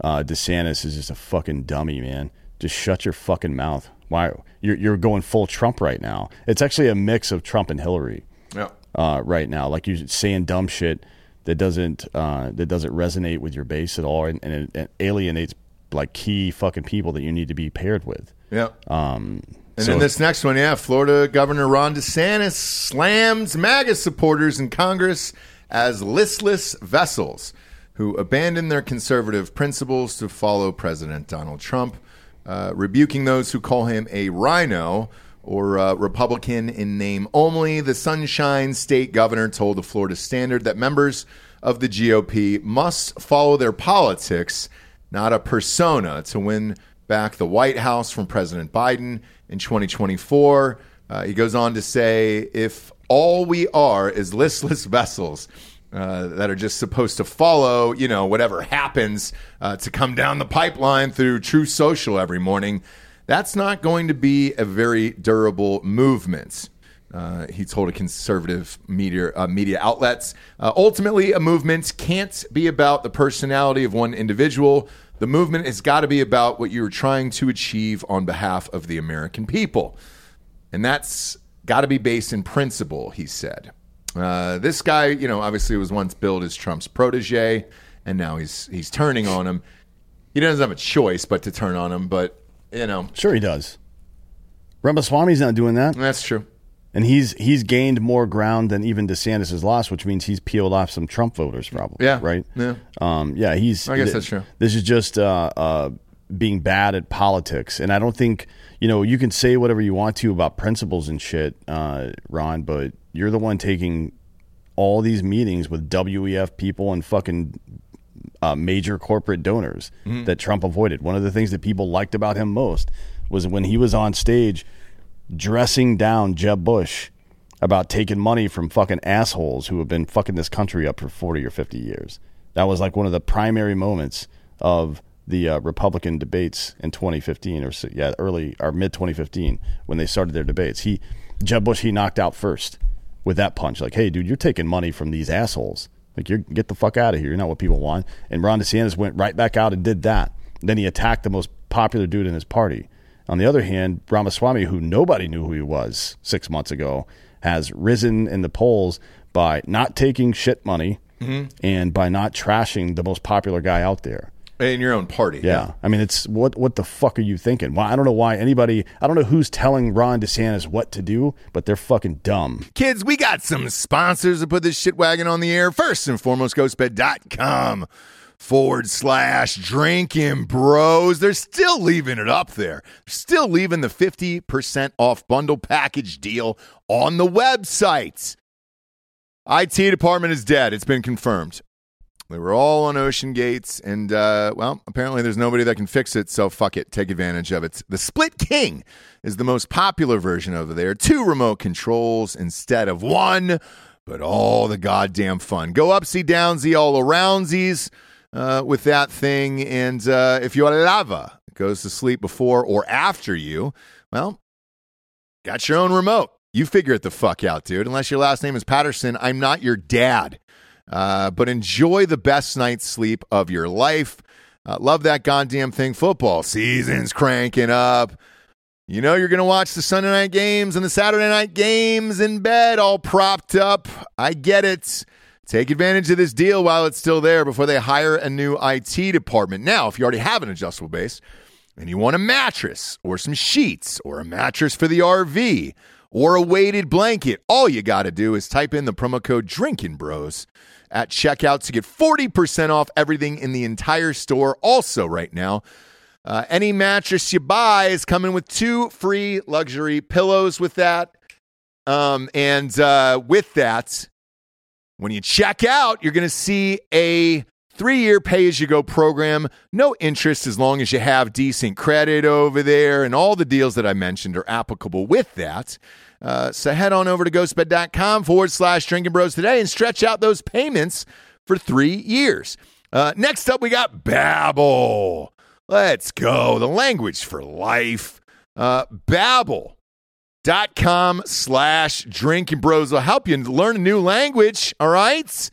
uh, DeSantis is just a fucking dummy, man. Just shut your fucking mouth. Why you're you're going full Trump right now? It's actually a mix of Trump and Hillary Yeah. uh, right now. Like you're saying dumb shit that doesn't uh, that doesn't resonate with your base at all, and, and it, it alienates like key fucking people that you need to be paired with. Yeah. Um, And so- then this next one, yeah, Florida Governor Ron DeSantis slams MAGA supporters in Congress as listless vessels who abandon their conservative principles to follow President Donald Trump, uh, rebuking those who call him a rhino or uh, Republican in name only. The Sunshine State governor told the Florida Standard that members of the GOP must follow their politics, not a persona, to win back the White House from President Biden in 2024. Uh, he goes on to say, if all we are is listless *laughs* vessels, uh, that are just supposed to follow, you know, whatever happens uh, to come down the pipeline through Truth Social every morning. That's not going to be a very durable movement. Uh, he told a conservative media uh, media outlets. Uh, ultimately, a movement can't be about the personality of one individual. The movement has got to be about what you're trying to achieve on behalf of the American people. And that's got to be based in principle, he said. Uh, this guy, you know, obviously was once billed as Trump's protege, and now he's he's turning on him. He doesn't have a choice but to turn on him, but you know, Sure, he does. Ramaswamy's not doing that. that's true. And he's he's gained more ground than even DeSantis has lost, which means he's peeled off some Trump voters, probably. Yeah. Right. Yeah. Um, yeah. He's. I guess that's true. This is just uh, uh, being bad at politics, and I don't think you know you can say whatever you want to about principles and shit, uh, Ron, but you're the one taking all these meetings with WEF people and fucking uh, major corporate donors Mm-hmm. that Trump avoided. One of the things that people liked about him most was when he was on stage dressing down Jeb Bush about taking money from fucking assholes who have been fucking this country up for 40 or 50 years. That was like one of the primary moments of the uh, Republican debates in 2015 or yeah, early or mid 2015 when they started their debates. He Jeb Bush he knocked out first with that punch like, "Hey dude, you're taking money from these assholes. Like you get the fuck out of here. You're not what people want." And Ron DeSantis went right back out and did that. Then he attacked the most popular dude in his party. On the other hand, Ramaswamy, who nobody knew who he was six months ago, has risen in the polls by not taking shit money mm-hmm. and by not trashing the most popular guy out there. In your own party. Yeah. I mean, it's what what the fuck are you thinking? Well, I don't know why anybody, I don't know who's telling Ron DeSantis what to do, but they're fucking dumb. Kids, we got some sponsors to put this shit wagon on the air. First and foremost, ghostbed.com forward slash Drinkin' Bros. They're still leaving it up there. Still leaving the 50% off bundle package deal on the website. IT department is dead. It's been confirmed. They were all on Ocean Gates, and uh, well, apparently there's nobody that can fix it. So fuck it, take advantage of it. The Split King is the most popular version over there. Two remote controls instead of one, but all the goddamn fun. Go upsy downsy all aroundsies uh, with that thing, and uh, if your lava goes to sleep before or after you, well, got your own remote. You figure it the fuck out, dude. Unless your last name is Patterson, I'm not your dad. Uh, but enjoy the best night's sleep of your life. Uh, love that goddamn thing. Football season's cranking up. You know you're going to watch the Sunday night games and the Saturday night games in bed, all propped up. I get it. Take advantage of this deal while it's still there before they hire a new IT department. Now, if you already have an adjustable base and you want a mattress or some sheets or a mattress for the RV or a weighted blanket, all you got to do is type in the promo code Drinkin' Bros at checkout to get 40% off everything in the entire store. Also, right now, uh, any mattress you buy is coming with two free luxury pillows with that. Um, and uh, with that, when you check out, you're going to see a Three year pay as you go program, no interest as long as you have decent credit over there, and all the deals that I mentioned are applicable with that. Uh, so head on over to ghostbed.com forward slash Drinkin' Bros today and stretch out those payments for three years. Uh, next up, we got Babbel. Let's go. The language for life. Uh, Babbel.com slash Drinkin' Bros will help you learn a new language. All right.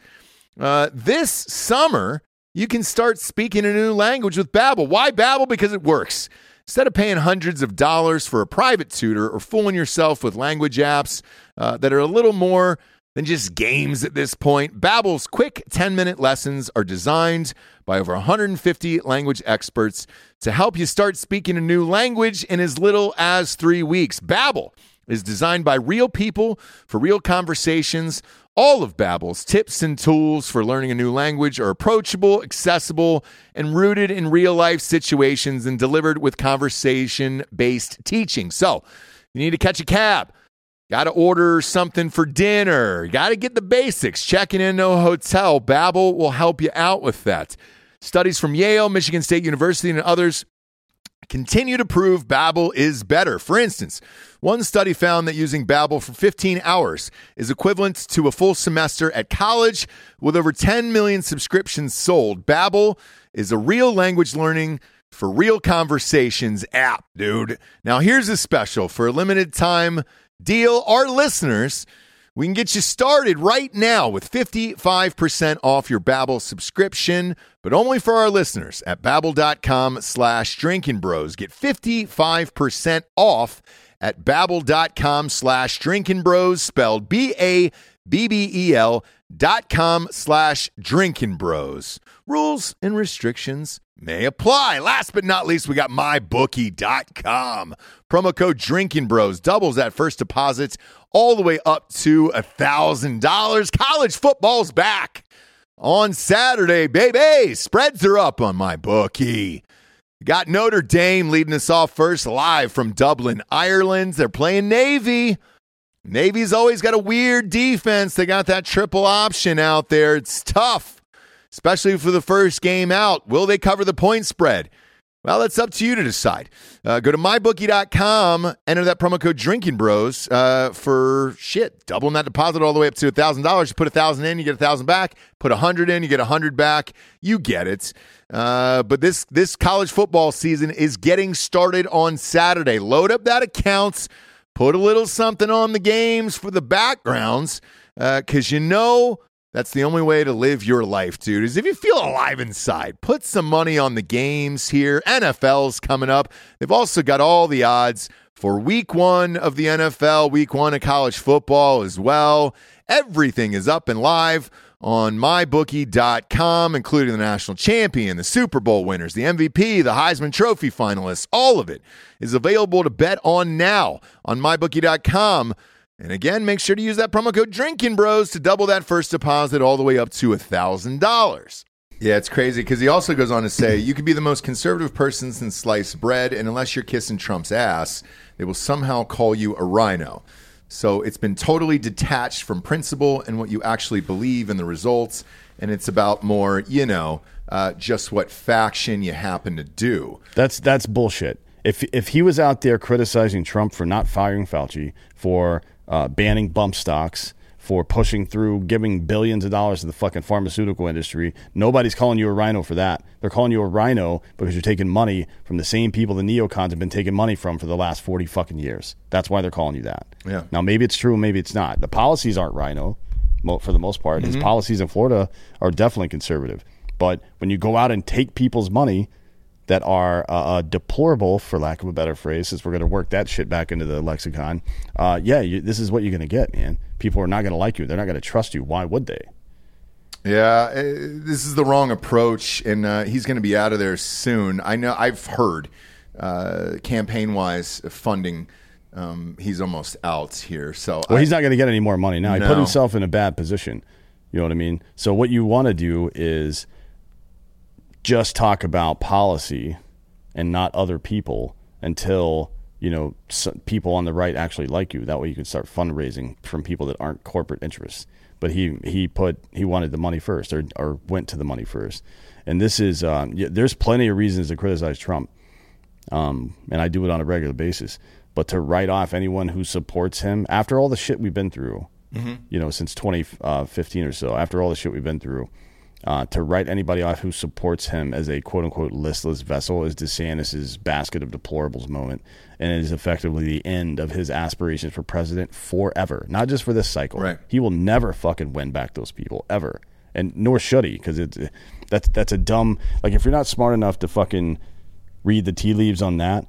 Uh, this summer, you can start speaking a new language with Babbel. Why Babbel? Because it works. Instead of paying hundreds of dollars for a private tutor or fooling yourself with language apps uh, that are a little more than just games at this point, Babbel's quick 10-minute lessons are designed by over 150 language experts to help you start speaking a new language in as little as 3 weeks. Babbel is designed by real people for real conversations. All of Babbel's tips and tools for learning a new language are approachable, accessible, and rooted in real-life situations and delivered with conversation-based teaching. So, you need to catch a cab, got to order something for dinner, got to get the basics, checking into a hotel, Babbel will help you out with that. Studies from Yale, Michigan State University, and others continue to prove Babbel is better. For instance, one study found that using Babbel for 15 hours is equivalent to a full semester at college with over 10 million subscriptions sold. Babbel is a real language learning for real conversations app, dude. Now here's a special for a limited time deal our listeners we can get you started right now with 55% off your Babbel subscription, but only for our listeners at babbel.com slash Drinkin' Bros. Get 55% off at babbel.com slash Drinkin' Bros, spelled B-A-B-B-E-L dot com slash Drinkin' Bros. Rules and restrictions may apply. Last but not least, we got mybookie.com. Promo code Drinkin' Bros doubles that first deposit all the way up to a thousand dollars. College football's back on Saturday, baby. Spreads are up on my bookie. Got Notre Dame leading us off first live from Dublin, Ireland. They're playing Navy. Navy's always got a weird defense. They got that triple option out there. It's tough, especially for the first game out. Will they cover the point spread? Well, that's up to you to decide. Uh, go to mybookie.com, enter that promo code Drinkin' Bros uh, for shit, doubling that deposit all the way up to thousand dollars. You put a thousand in, you get a thousand back. Put a hundred in, you get a hundred back. You get it. Uh, but this this college football season is getting started on Saturday. Load up that accounts. Put a little something on the games for the backgrounds, uh, because you know that's the only way to live your life, dude. Is if you feel alive inside, put some money on the games here. NFL's coming up. They've also got all the odds for week one of the NFL, week one of college football as well. Everything is up and live on mybookie.com, including the national champion, the Super Bowl winners, the MVP, the Heisman Trophy finalists. All of it is available to bet on now on mybookie.com. And again, make sure to use that promo code Drinkin' Bros to double that first deposit all the way up to a $1,000. Yeah, it's crazy because he also goes on to say you could be the most conservative person since sliced bread, and unless you're kissing Trump's ass, they will somehow call you a rhino. So it's been totally detached from principle and what you actually believe in the results, and it's about more, you know, uh, just what faction you happen to do. That's that's bullshit. If if he was out there criticizing Trump for not firing Fauci, for uh, banning bump stocks, for pushing through giving billions of dollars to the fucking pharmaceutical industry, nobody's calling you a rhino for that. They're calling you a rhino because you're taking money from the same people the neocons have been taking money from for the last forty fucking years. That's why they're calling you that. Yeah. Now maybe it's true, maybe it's not. The policies aren't rhino for the most part. His Mhm. policies in Florida are definitely conservative. But when you go out and take people's money that are uh, uh, deplorable, for lack of a better phrase, since we're going to work that shit back into the lexicon, uh, yeah, you, this is what you're going to get, man. People are not going to like you. They're not going to trust you. Why would they? Yeah, uh, this is the wrong approach, and uh, he's going to be out of there soon. I know. I've heard uh, campaign wise funding. Um, he's almost out here. So Well, I- he's not going to get any more money now. He put himself in a bad position. You know what I mean? So what you want to do is just talk about policy and not other people until you know people on the right actually like you. That way you can start fundraising from people that aren't corporate interests. But he he put he wanted the money first, or or went to the money first. And this is um, yeah, there's plenty of reasons to criticize Trump, um, and I do it on a regular basis. But to write off anyone who supports him after all the shit we've been through, Mhm. you know, since 2015 or so, after all the shit we've been through, uh, to write anybody off who supports him as a quote unquote listless vessel is DeSantis' basket of deplorables moment. And it is effectively the end of his aspirations for president forever, not just for this cycle. Right. He will never fucking win back those people ever. And nor should he, because it's that's that's a dumb like if you're not smart enough to fucking read the tea leaves on that,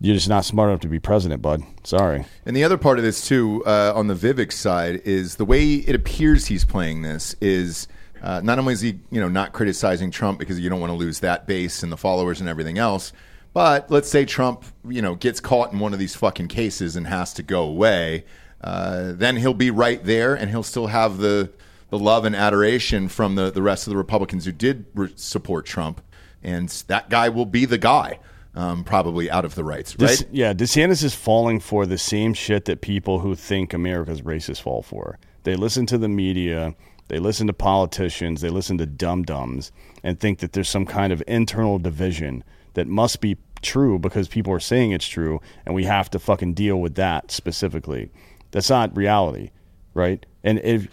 you're just not smart enough to be president, bud. Sorry. And the other part of this too, uh, on the Vivek side, is the way it appears he's playing this is uh, not only is he you know not criticizing Trump because you don't want to lose that base and the followers and everything else, but let's say Trump you know gets caught in one of these fucking cases and has to go away, uh, then he'll be right there and he'll still have the the love and adoration from the the rest of the Republicans who did re- support Trump, and that guy will be the guy. Um, probably out of the rights, right? This- yeah, DeSantis is falling for the same shit that people who think America's racist fall for. They listen to the media, they listen to politicians, they listen to dum dums, and think that there's some kind of internal division that must be true because people are saying it's true, and we have to fucking deal with that specifically. That's not reality, right? And if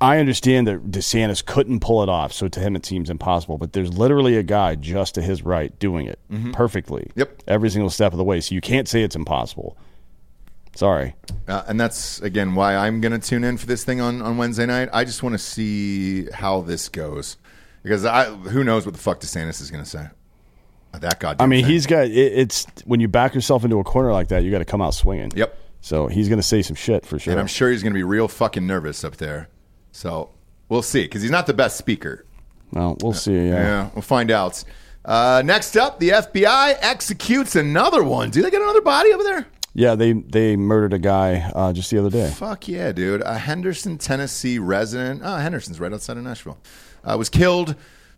I understand that DeSantis couldn't pull it off, so to him it seems impossible. But there's literally a guy just to his right doing it Mhm. perfectly. Yep. Every single step of the way. So you can't say it's impossible. Sorry. Uh, and that's again why I'm going to tune in for this thing on, on Wednesday night. I just want to see how this goes because I who knows what the fuck DeSantis is going to say. That goddamn. I mean, thing. he's got it, it's when you back yourself into a corner like that, you got to come out swinging. Yep. So he's going to say some shit for sure. and I'm sure he's going to be real fucking nervous up there. So we'll see because he's not the best speaker. Well, we'll see. Yeah. Yeah, we'll find out. Uh, next up, the FBI executes another one. Do they get another body over there? Yeah, they they murdered a guy uh, just the other day. Fuck yeah, dude. A Henderson, Tennessee resident, oh, Henderson's right outside of Nashville, uh, was killed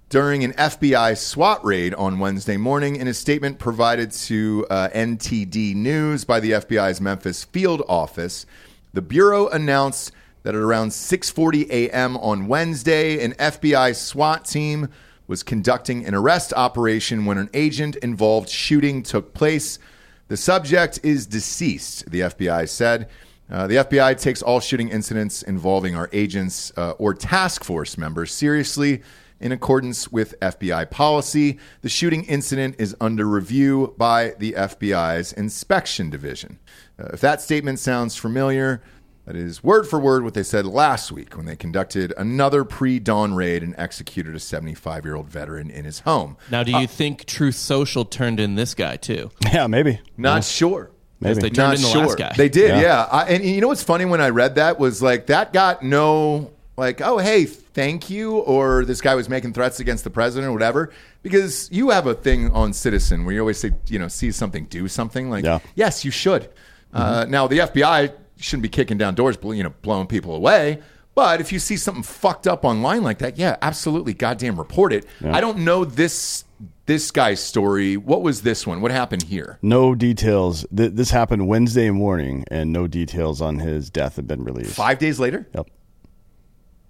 during an FBI SWAT raid on Wednesday morning. In a statement provided to uh, NTD News by the FBI's Memphis field office, the Bureau announced that at around 6:40 a.m. on Wednesday, an FBI SWAT team was conducting an arrest operation when an agent-involved shooting took place. The subject is deceased, the FBI said. Uh, the FBI takes all shooting incidents involving our agents uh, or task force members seriously in accordance with FBI policy. The shooting incident is under review by the FBI's inspection division. Uh, if that statement sounds familiar, that is word for word what they said last week when they conducted another pre dawn raid and executed a 75 year old veteran in his home. Now, do you think Truth Social turned in this guy too? Yeah, maybe. Not sure. Yes, they turned Not in the sure. last guy. They did, Yeah. yeah. I, and you know what's funny when I read that was like that got no like, oh hey, thank you, or this guy was making threats against the president or whatever. Because you have a thing on Citizen where you always say, you know, see something, do something. Like, Yeah. yes, you should. Uh, now the FBI shouldn't be kicking down doors, you know, blowing people away. But if you see something fucked up online like that, yeah, absolutely, goddamn, report it. I don't know this this guy's story. What was this one? What happened here? No details. Th- this happened Wednesday morning, and no details on his death have been released. Five days later. Yep.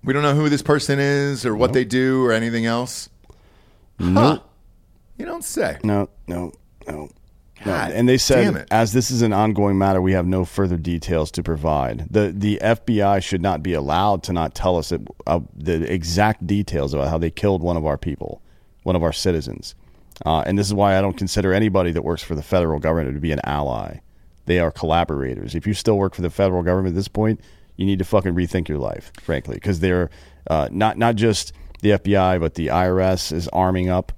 We don't know who this person is or what they do or anything else. Nope. You don't say. No, no, no. God And they said, as this is an ongoing matter, we have no further details to provide. the The FBI should not be allowed to not tell us it, uh, the exact details about how they killed one of our people, one of our citizens. Uh, and this is why I don't consider anybody that works for the federal government to be an ally. They are collaborators. If you still work for the federal government at this point, you need to fucking rethink your life, frankly, because they're uh, not not just the FBI, but the IRS is arming up.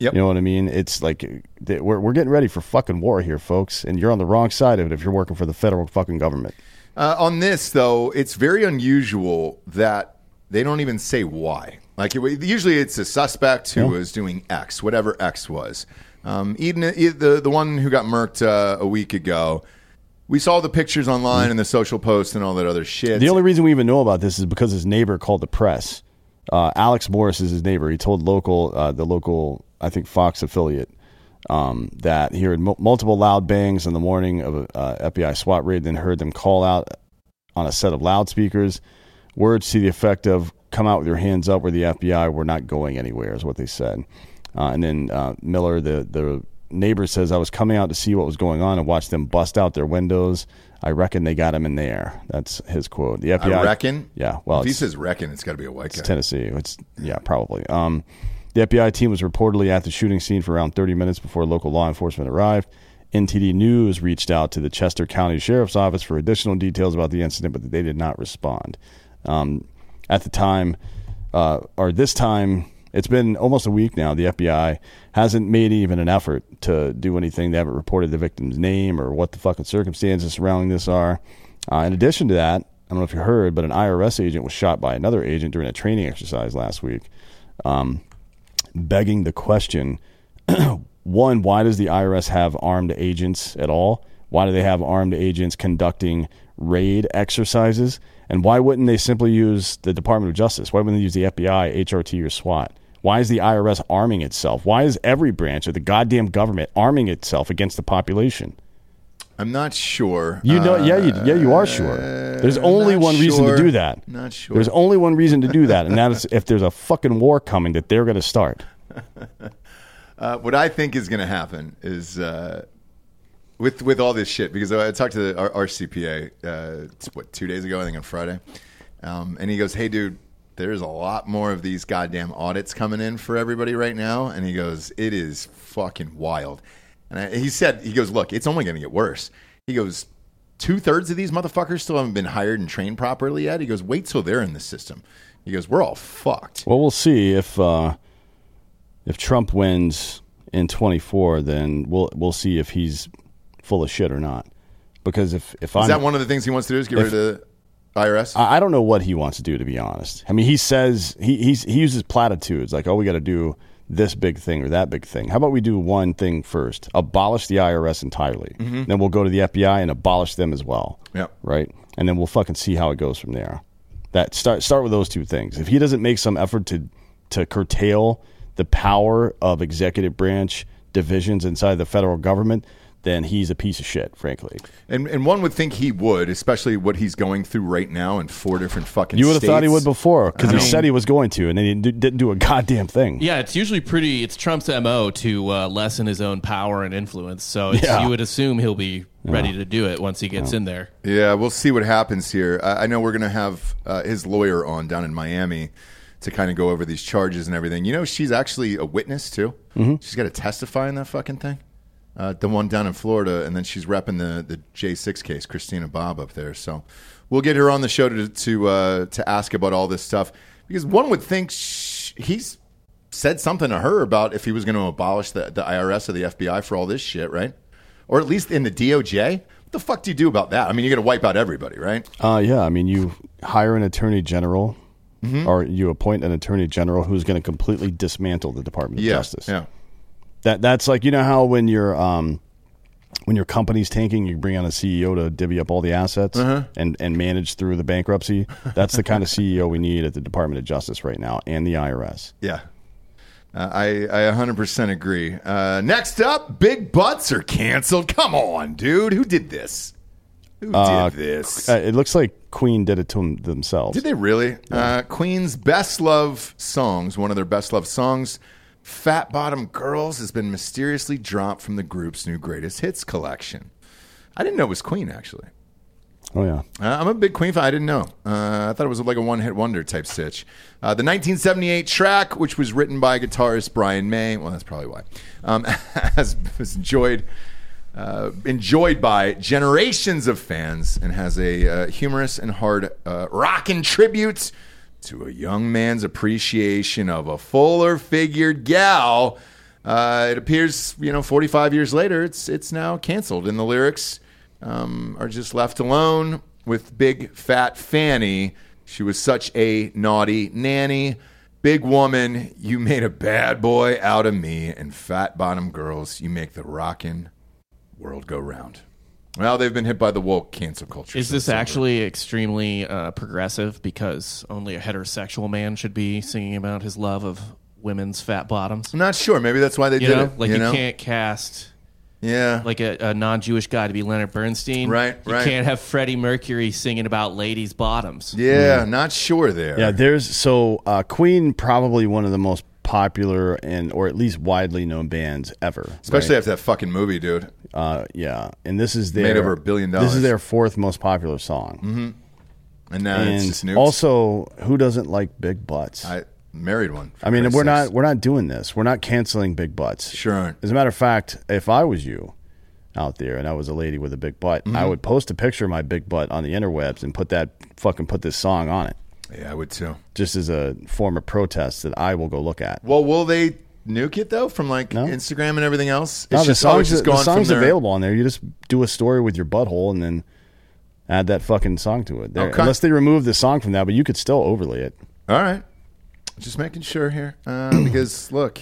Yep. You know what I mean? It's like we're we're getting ready for fucking war here, folks, and you're on the wrong side of it if you're working for the federal fucking government. Uh, on this, though, it's very unusual that they don't even say why. Like it, usually, it's a suspect who Yeah. was doing X, whatever X was. Um, Eden, the the one who got murked uh, a week ago. We saw the pictures online and the social posts and all that other shit. The only reason we even know about this is because his neighbor called the press. Uh, Alex Morris is his neighbor. He told local uh, the local I think Fox affiliate um, that he heard mu- multiple loud bangs in the morning of a uh, FBI SWAT raid, then heard them call out on a set of loudspeakers. Words to the effect of "Come out with your hands up," or the FBI were not going anywhere, is what they said. Uh, and then uh, Miller, the the neighbor, says, "I was coming out to see what was going on and watch them bust out their windows. I reckon they got him in there." That's his quote. The FBI, I reckon. yeah. Well, if he says reckon, it's got to be a white guy. it's Tennessee. It's yeah, probably. Um, the FBI team was reportedly at the shooting scene for around 30 minutes before local law enforcement arrived. NTD News reached out to the Chester County Sheriff's Office for additional details about the incident, but they did not respond. Um, at the time, uh, or this time, it's been almost a week now. The FBI hasn't made even an effort to do anything. They haven't reported the victim's name or what the fucking circumstances surrounding this are. Uh, in addition to that, I don't know if you heard, but an IRS agent was shot by another agent during a training exercise last week. Um, begging the question *clears throat* one, why does the IRS have armed agents at all? Why do they have armed agents conducting raid exercises? And why wouldn't they simply use the Department of Justice? Why wouldn't they use the FBI, HRT, or SWAT? Why is the IRS arming itself? Why is every branch of the goddamn government arming itself against the population? I'm not sure. You know, yeah, you, yeah, you are sure. There's only one reason to do that. Not sure. There's only one reason to do that, and that is if there's a fucking war coming that they're going to start. *laughs* Uh, what I think is going to happen is uh, with with all this shit because I talked to the, our, our CPA uh, what two days ago I think on Friday, um, and he goes, "Hey, dude." There's a lot more of these goddamn audits coming in for everybody right now, and he goes, "It is fucking wild." And I, he said, "He goes, look, it's only going to get worse." He goes, two thirds of these motherfuckers still haven't been hired and trained properly yet." He goes, "Wait till they're in the system." He goes, "We're all fucked." Well, we'll see if uh, if Trump wins in 24, then we'll we'll see if he's full of shit or not. Because if if Is I'm that one of the things he wants to do? Is get rid of the IRS? I I don't know what he wants to do, to be honest. I mean, he says he he's, he uses platitudes like, "Oh, we got to do this big thing or that big thing." How about we do one thing first? Abolish the IRS entirely. Mhm. Then we'll go to the FBI and abolish them as well. Yep. Right. And then we'll fucking see how it goes from there. That start start with those two things. If he doesn't make some effort to to curtail the power of executive branch divisions inside the federal government, then he's a piece of shit, frankly. And and one would think he would, especially what he's going through right now in four different fucking. You would have thought he would before because he mean- said he was going to, and then he d- didn't do a goddamn thing. Yeah, it's usually pretty. It's Trump's mo to uh, lessen his own power and influence. So it's, Yeah. you would assume he'll be ready to do it once he gets in there. Yeah, we'll see what happens here. I, I know we're going to have uh, his lawyer on down in Miami to kind of go over these charges and everything. You know, she's actually a witness too. Mhm. She's got to testify in that fucking thing. Uh, the one down in Florida, and then she's repping the the J six case, Christina Bobb up there. So we'll get her on the show to to uh, to ask about all this stuff because one would think sh- he's said something to her about if he was going to abolish the, the IRS or the FBI for all this shit, right? Or at least in the DOJ. What the fuck do you do about that? I mean, you're going to wipe out everybody, right? Uh, yeah, I mean, you hire an attorney general, Mhm. or you appoint an attorney general who's going to completely dismantle the Department of Yeah, Justice. yeah. That that's like you know how when your um when your company's tanking, you bring on a CEO to divvy up all the assets Uh-huh. and and manage through the bankruptcy. That's the kind of CEO we need at the Department of Justice right now and the IRS. Yeah. Uh, I, I 100% agree. Uh, next up, big butts are canceled. Come on, dude. Who did this? Who Uh, did this? uh, it looks like Queen did it to them themselves. Did they really? Uh, Queen's best love songs, one of their best love songs, Fat Bottom Girls, has been mysteriously dropped from the group's new greatest hits collection. I didn't know it was Queen, actually. Oh yeah. Uh, I'm a big Queen fan. I didn't know. Uh, I thought it was like a one hit wonder type stitch. Uh, the 1978 track, which was written by guitarist Brian May, well, that's probably why, um, *laughs* has was enjoyed. Uh, enjoyed by generations of fans and has a uh, humorous and hard uh, rockin' tribute to a young man's appreciation of a fuller figured gal. Uh, it appears, you know, 45 years later, it's it's now canceled, and the lyrics um, are just left alone with big fat Fanny. She was such a naughty nanny. Big woman, you made a bad boy out of me, and fat bottom girls, you make the rockin' world go round. Well, they've been hit by the woke cancel culture. Is this then. actually extremely uh, progressive because only a heterosexual man should be singing about his love of women's fat bottoms. I'm not sure. Maybe that's why they You did know, it. like you, know? can't cast Yeah. like a, a non-Jewish guy to be Leonard Bernstein. Right, You right. can't have Freddie Mercury singing about ladies' bottoms. Yeah, not sure there. Yeah, there's so uh, Queen probably one of the most popular and or at least widely known bands ever. Especially right? after that fucking movie, dude. uh, yeah, and this is their Made over a billion dollars. This is their fourth most popular song. Mm-hmm. And now it's and also, who doesn't like big butts? I married one. I mean, we're sakes. not we're not doing this. We're not canceling big butts. Sure. As a matter of fact, if I was you out there and I was a lady with a big butt, I Mhm. would post a picture of my big butt on the interwebs and put that fucking put this song on it. Yeah, I would too. Just as a form of protest that I will go look at. Well, will they nuke it though from like Instagram and everything else? No, the just, song's, it's just the song's their- available on there. You just do a story with your butthole and then add that fucking song to it. Okay. Unless they remove the song from that, but you could still overlay it. All right. Just making sure here uh, *clears throat* because look,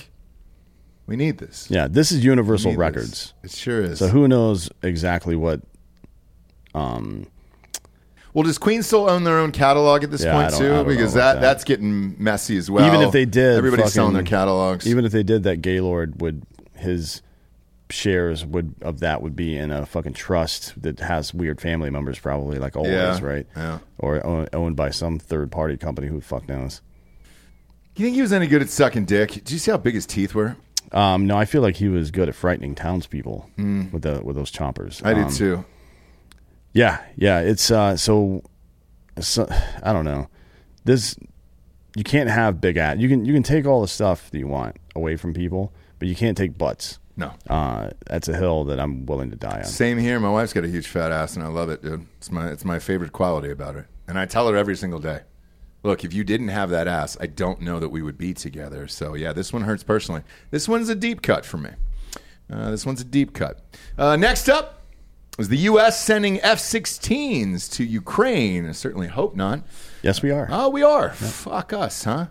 we need this. Yeah, this is Universal Need this. Records. It sure is. So who knows exactly what? Um, Well, does Queen still own their own catalog at this Yeah, point too? Because that, that. that's getting messy as well. even if they did, everybody's selling their catalogs. Even if they did, that Gaylord would his shares would of that would be in a fucking trust that has weird family members, probably like always, Yeah, right? yeah. Or own, owned by some third party company. Who fuck knows? you think he was any good at sucking dick? do you see how big his teeth were? Um, no, I feel like he was good at frightening townspeople Mm. with the with those chompers. I did Um, too. Yeah, yeah. It's uh, so, so. I don't know. This you can't have big ass. You can you can take all the stuff that you want away from people, but you can't take butts. No. uh, that's a hill that I'm willing to die on. Same here. My wife's got a huge fat ass, and I love it, dude. It's my it's my favorite quality about her, and I tell her every single day. Look, if you didn't have that ass, I don't know that we would be together. So yeah, this one hurts personally. This one's a deep cut for me. Uh, this one's a deep cut. Uh, next up is the U.S. sending F-16s to Ukraine. I certainly hope not. Yes, we are. Oh, we are. Fuck us, huh?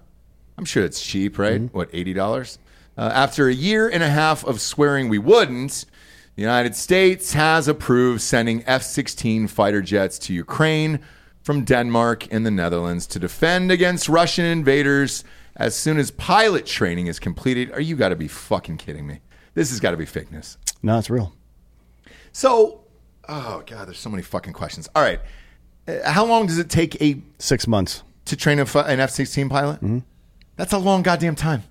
I'm sure it's cheap, right? Mm-hmm. What, eighty dollars? Uh, after a year and a half of swearing we wouldn't, the United States has approved sending F-16 fighter jets to Ukraine from Denmark and the Netherlands to defend against Russian invaders as soon as pilot training is completed. Are you got to be fucking kidding me? This has got to be fake news. No, it's real. So, oh god, there's so many fucking questions. All right, Uh, how long does it take a Six months. to train a, fi- an F-16 pilot? Mm-hmm. That's a long goddamn time.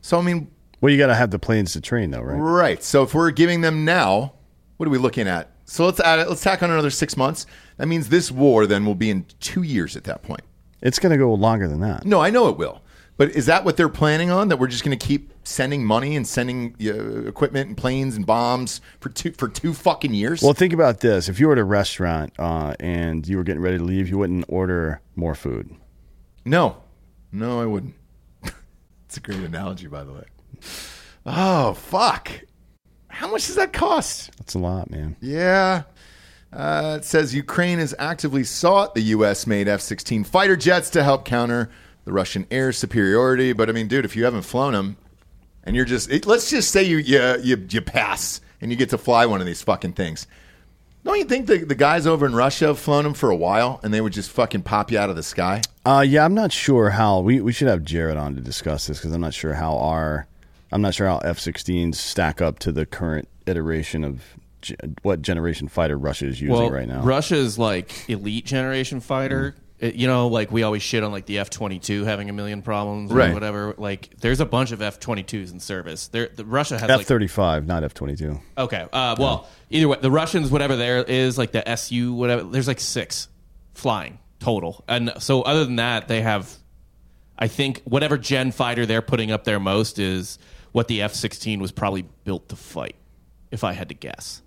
So I mean, Well, you got to have the planes to train, though, right? right. So if we're giving them now, what are we looking at? So let's add it. Let's tack on another six months. That means this war then will be in two years at that point. It's going to go longer than that. No, I know it will. But is that what they're planning on? That we're just going to keep sending money and sending uh, equipment and planes and bombs for two for two fucking years? Well, think about this: if you were at a restaurant uh, and you were getting ready to leave, you wouldn't order more food. No, no, I wouldn't. *laughs* it's a great analogy, by the way. Oh fuck! How much does that cost? That's a lot, man. Yeah. Uh, it says Ukraine has actively sought the U.S. made F 16 fighter jets to help counter the Russian air superiority. But I mean, dude, if you haven't flown them and you're just, it, let's just say you, you, you, you pass and you get to fly one of these fucking things. Don't you think the, the guys over in Russia have flown them for a while and they would just fucking pop you out of the sky? Uh, yeah, I'm not sure how we we should have Jared on to discuss this because I'm not sure how our I'm not sure how F-16s stack up to the current iteration of ge- what generation fighter Russia is using well, right now. Russia's like elite generation fighter. It- you know, like we always shit on like the F twenty two having a million problems or Right. whatever. Like, there's a bunch of F twenty twos in service. There, the, Russia has like F-35, not F-22. Okay. Uh, well, either way, the Russians, whatever there is, like the SU, whatever, there's like six flying total. And so, other than that, they have, I think, whatever gen fighter they're putting up there most is what the F 16 was probably built to fight, if I had to guess.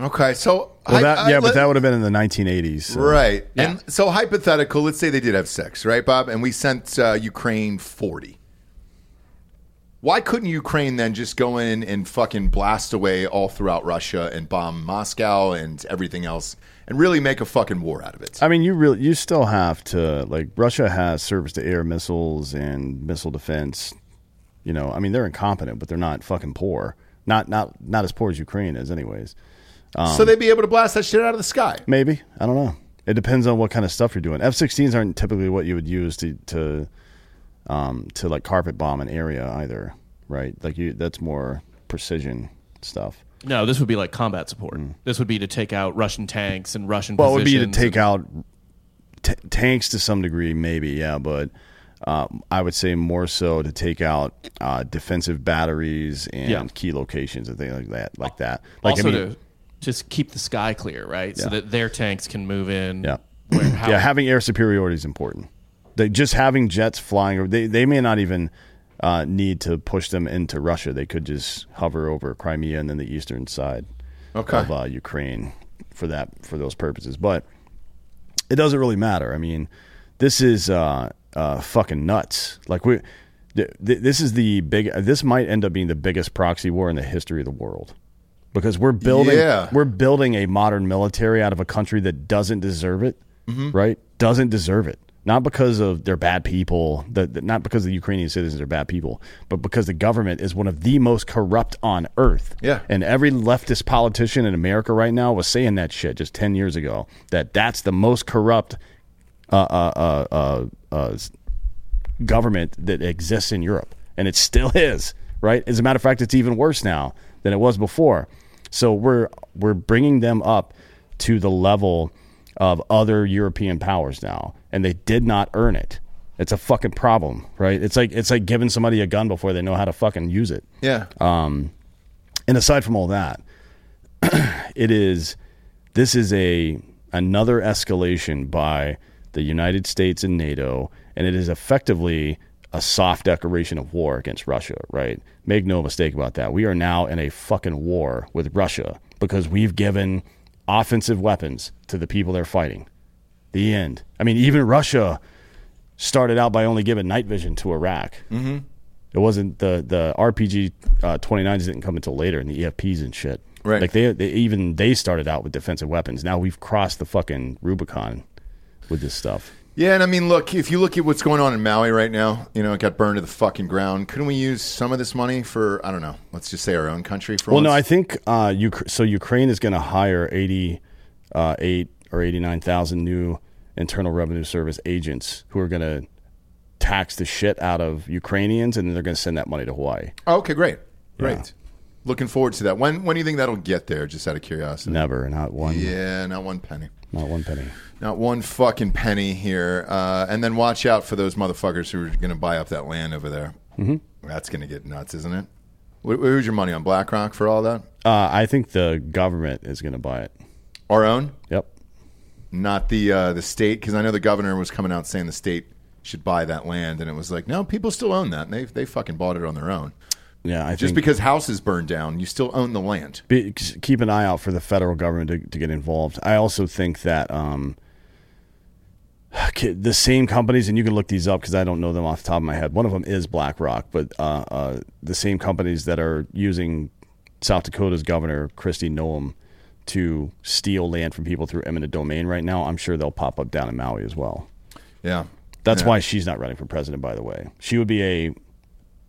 Okay, so Well, I- that, I- yeah, let- but that would have been in the 1980s. so- Right. And so hypothetical, let's say they did have sex, right, Bob? And we sent uh, Ukraine 40. Why couldn't Ukraine then just go in and fucking blast away all throughout Russia and bomb Moscow and everything else and really make a fucking war out of it? I mean, you really you still have to like Russia has surface to air missiles and missile defense. You know, I mean, they're incompetent, but they're not fucking poor. Not not not as poor as Ukraine is, anyways. Um, so they'd be able to blast that shit out of the sky. maybe I don't know. It depends on what kind of stuff you're doing. F-16s aren't typically what you would use to to um, to like carpet bomb an area either, right? Like you, that's more precision stuff. No, this would be like combat support. This would be to take out Russian tanks and Russian. Mm. Well, it would be to take and- out t- tanks to some degree, maybe, yeah, but um, I would say more so to take out uh, defensive batteries and Yeah. key locations and things like that, like that. Like also I mean, to just keep the sky clear, right? So that their tanks can move in. Yeah. Where, *clears throat* how, yeah, having air superiority is important. They just having jets flying over. They they may not even uh, need to push them into Russia. They could just hover over Crimea and then the eastern side Okay. of uh, Ukraine for that for those purposes. But it doesn't really matter. I mean, this is uh, uh, fucking nuts. Like we. th- th- This is the big. This might end up being the biggest proxy war in the history of the world, because we're building Yeah. we're building a modern military out of a country that doesn't deserve it Mhm. right? Doesn't deserve it. Not because of they're bad people, that not because the Ukrainian citizens are bad people, but because the government is one of the most corrupt on earth. Yeah. And every leftist politician in America right now was saying that shit just 10 years ago that that's the most corrupt uh, uh, uh, uh, uh, government that exists in Europe. And it still *laughs* is, right? As a matter of fact, it's even worse now than it was before. So we're we're bringing them up to the level of other European powers now, and they did not earn it. It's a fucking problem, right? It's like it's like giving somebody a gun before they know how to fucking use it. Yeah. Um, and aside from all that, *clears throat* it is this is a another escalation by the United States and NATO, and it is effectively a soft declaration of war against Russia, right? Make no mistake about that. We are now in a fucking war with Russia because we've given offensive weapons to the people they're fighting. The end. I mean, even Russia started out by only giving night vision to Iraq. Mm-hmm. It wasn't the the RPG uh, 29s didn't come until later, and the EFPs and shit. Right. Like they, they even they started out with defensive weapons. Now we've crossed the fucking Rubicon with this stuff. Yeah, and I mean, look, if you look at what's going on in Maui right now, you know, it got burned to the fucking ground. Couldn't we use some of this money for, I don't know, let's just say our own country for Well, no, I think uh, Uk- so. Ukraine is going to hire 88 uh, or eighty nine thousand new Internal Revenue Service agents who are going to tax the shit out of Ukrainians, and then they're going to send that money to Hawaii. Oh, okay, great. Great. Yeah. Looking forward to that. When when do you think that'll get there, just out of curiosity? Never, not one. Yeah, not one penny. Not one penny. Not one fucking penny here. Uh, and then watch out for those motherfuckers who are going to buy up that land over there. Mhm. That's going to get nuts, isn't it? Wh- Who's your money on BlackRock for all that? Uh, I think the government is going to buy it. Our own? Yep. Not the uh, the state, because I know the governor was coming out saying the state should buy that land, and it was like, no, people still own that, and they they fucking bought it on their own. Yeah, I Just because houses burned down, you still own the land. be, keep an eye out for the federal government to, to get involved. I also think that um, *sighs* the same companies, and you can look these up because I don't know them off the top of my head. One of them is BlackRock, but uh, uh, the same companies that are using South Dakota's governor Kristi Noem to steal land from people through eminent domain right now, I'm sure they'll pop up down in Maui as well. Yeah, That's Yeah. why she's not running for president. By the way, she would be a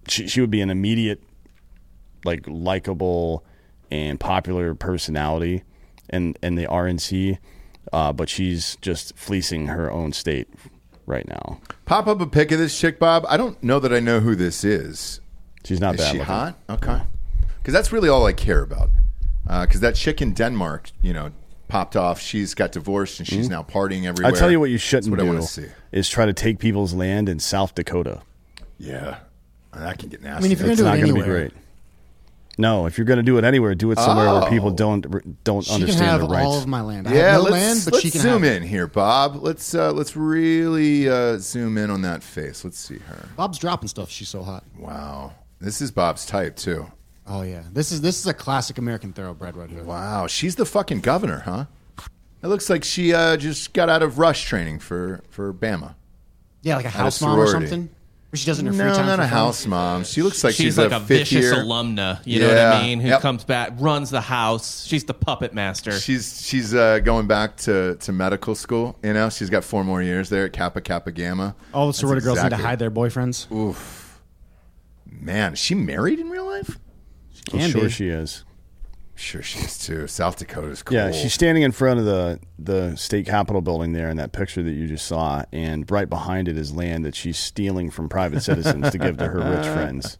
she, she would be an immediate like likable and popular personality in in the RNC, uh, but she's just fleecing her own state right now. Pop up a pic of this chick, Bob. I don't know that I know who this is. She's not is bad she looking. hot? Okay, because that's really all I care about. Because that chick in Denmark, you know, popped off. She's got divorced and she's Mhm. now partying everywhere. I tell you what you shouldn't what do is try to take people's land in South Dakota. Yeah, that can get nasty. I mean, if you're It's gonna not do it gonna be anywhere, great. No, if you're going to do it anywhere, do it somewhere where Oh. people don't don't She can understand have the rights. all of my land. I yeah, have no let's, land, but let's she can zoom have in here, Bob. Let's uh, let's really uh, zoom in on that face. Let's see her. Bob's dropping stuff. She's so hot. Wow, this is Bob's type too. Oh yeah, this is this is a classic American thoroughbred right here. Wow, she's the fucking governor, huh? It looks like she uh, just got out of rush training for for Bama. Yeah, like a At a house mom or sorority. something. Where she does it in her free No, time. not for a fun. house mom. She looks like she's, she's, like a, fifth vicious year. alumna. You know what Yeah. I mean? Who Yep. comes back, runs the house. She's the puppet master. She's she's uh, going back to, to medical school. You know, she's got four more years there at Kappa Kappa Gamma. All the That's sorority girls need to exactly- hide their boyfriends. Oof, man, is she married in real life? Can I'm sure be. she is. Sure, she is too. South Dakota's cool. Yeah, she's standing in front of the the state capitol building there in that picture that you just saw, and right behind it is land that she's stealing from private citizens to give to her rich *laughs* friends.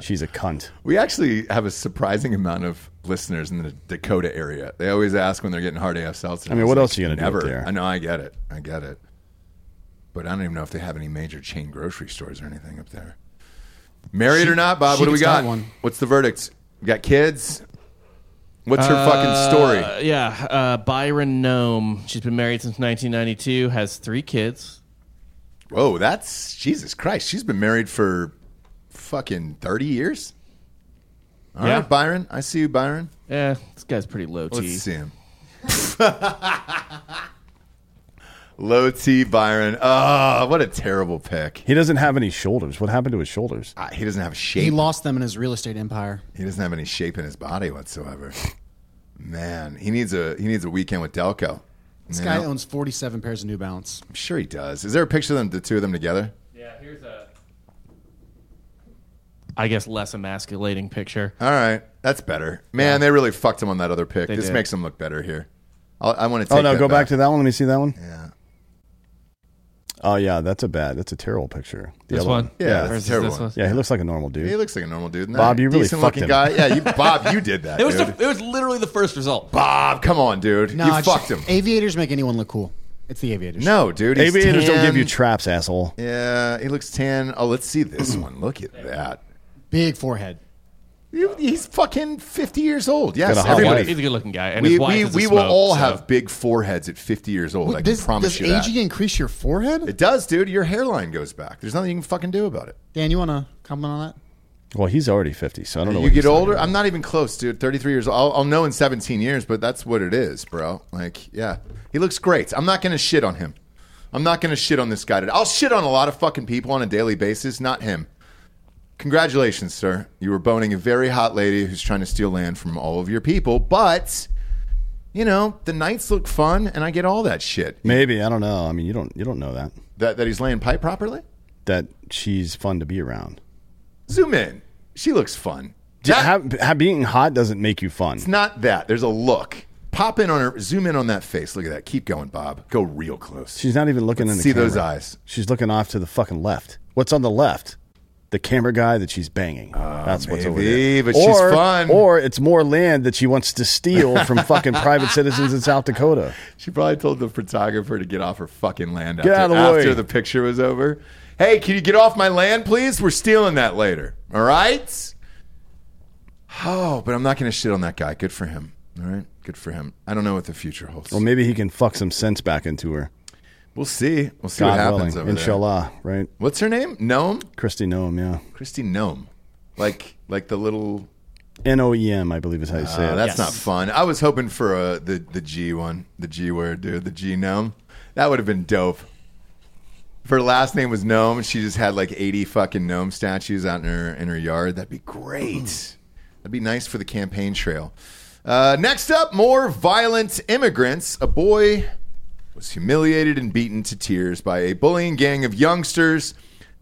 She's a cunt. We actually have a surprising amount of listeners in the Dakota area. They always ask when they're getting hard AF seltzer. I mean, what like, else are you gonna do never. up there? I know, I get it. I get it. But I don't even know if they have any major chain grocery stores or anything up there. Married She- or not, Bob? What do we got? one. What's the verdict? We got kids. What's her fucking story? Uh, yeah, uh, Byron Noem. She's been married since 1992. Has three kids. Whoa, that's Jesus Christ. She's been married for fucking thirty years. All right, Yeah. Byron. I see you, Byron. Yeah, this guy's pretty low T. Let's see him. *laughs* Low T Byron. Oh, what a terrible pick. He doesn't have any shoulders. What happened to his shoulders? Uh, he doesn't have shape. He lost them in his real estate empire. He doesn't have any shape in his body whatsoever. Man, he needs a he needs a weekend with Delco. This You guy know? owns 47 pairs of New Balance. I'm sure he does. Is there a picture of them, the two of them together? Yeah, here's a. I guess less emasculating picture. All right, that's better. Man, they really fucked him on that other pick. They this did. makes him look better here. I'll, I want to take. Oh no, that go back to that one. Let me see that one. Yeah. Oh yeah, that's a bad. That's a terrible picture. The This other one? Yeah, Yeah, that's terrible this one. one? yeah. He looks like a normal dude. He looks like a normal dude. Bob, you really decent fucked looking him. guy. Yeah, you, Bob, you did that. It was dude. the, it was literally the first result. Bob, come on, dude. No, you it's- fucked him. Aviators make anyone look cool. It's the aviators. No, dude. he's Aviators don't give you traps, asshole. Yeah, he looks tan. Oh, let's see this one. Look at that. Big forehead. You- He's fucking fifty years old. Yes, Got a hot everybody. wife. He's a good looking guy, and we his wife we, is a we will smoke, all so- have big foreheads at fifty years old. I can Does, promise does you that. aging increase your forehead? It does, dude. Your hairline goes back. There's nothing you can fucking do about it. Dan, you want to comment on that? Well, he's already fifty, so I don't know. you what get he's talking older. about. I'm not even close, dude. 33 years old. I'll, I'll know in 17 years, but that's what it is, bro. Like, yeah, he looks great. I'm not gonna shit on him. I'm not gonna shit on this guy. Today. I'll shit on a lot of fucking people on a daily basis, not him. Congratulations, sir. You were boning a very hot lady who's trying to steal land from all of your people, but you know the nights look fun, and I get all that shit. Maybe I don't know. I mean, you don't you don't know that That that he's laying pipe properly. that she's fun to be around. Zoom in. She looks fun. That- have, have, being hot doesn't make you fun. It's not that. There's a look. Pop in on her. Zoom in on that face. Look at that. Keep going, Bob. Go real close. She's not even looking Let's in the camera. see those eyes. She's looking off to the fucking left. What's on the left? The camera guy that she's banging. Ah, That's what's over there. but she's or, fun. Or it's more land that she wants to steal from *laughs* fucking private citizens in South Dakota. She probably told the photographer to get off her fucking land after, the after the picture was over. Hey, can you get off my land, please? We're stealing that later. All right. Oh, but I'm not going to shit on that guy. Good for him. All right. Good for him. I don't know what the future holds. Well, maybe he can fuck some sense back into her. We'll see. We'll see God what happens willing. over Inshallah, right? What's her name? Gnome? Kristi Noem, yeah. Kristi Gnome. Like like the little N O E M, I believe is how you say Uh, it. that's not fun. I was hoping for uh, the the G one, the G word, dude, the G gnome. That would have been dope. If her last name was Gnome, she just had like eighty fucking gnome statues out in her in her yard. That'd be great. That'd be nice for the campaign trail. Uh, next up, more violent immigrants. A boy was humiliated and beaten to tears by a bullying gang of youngsters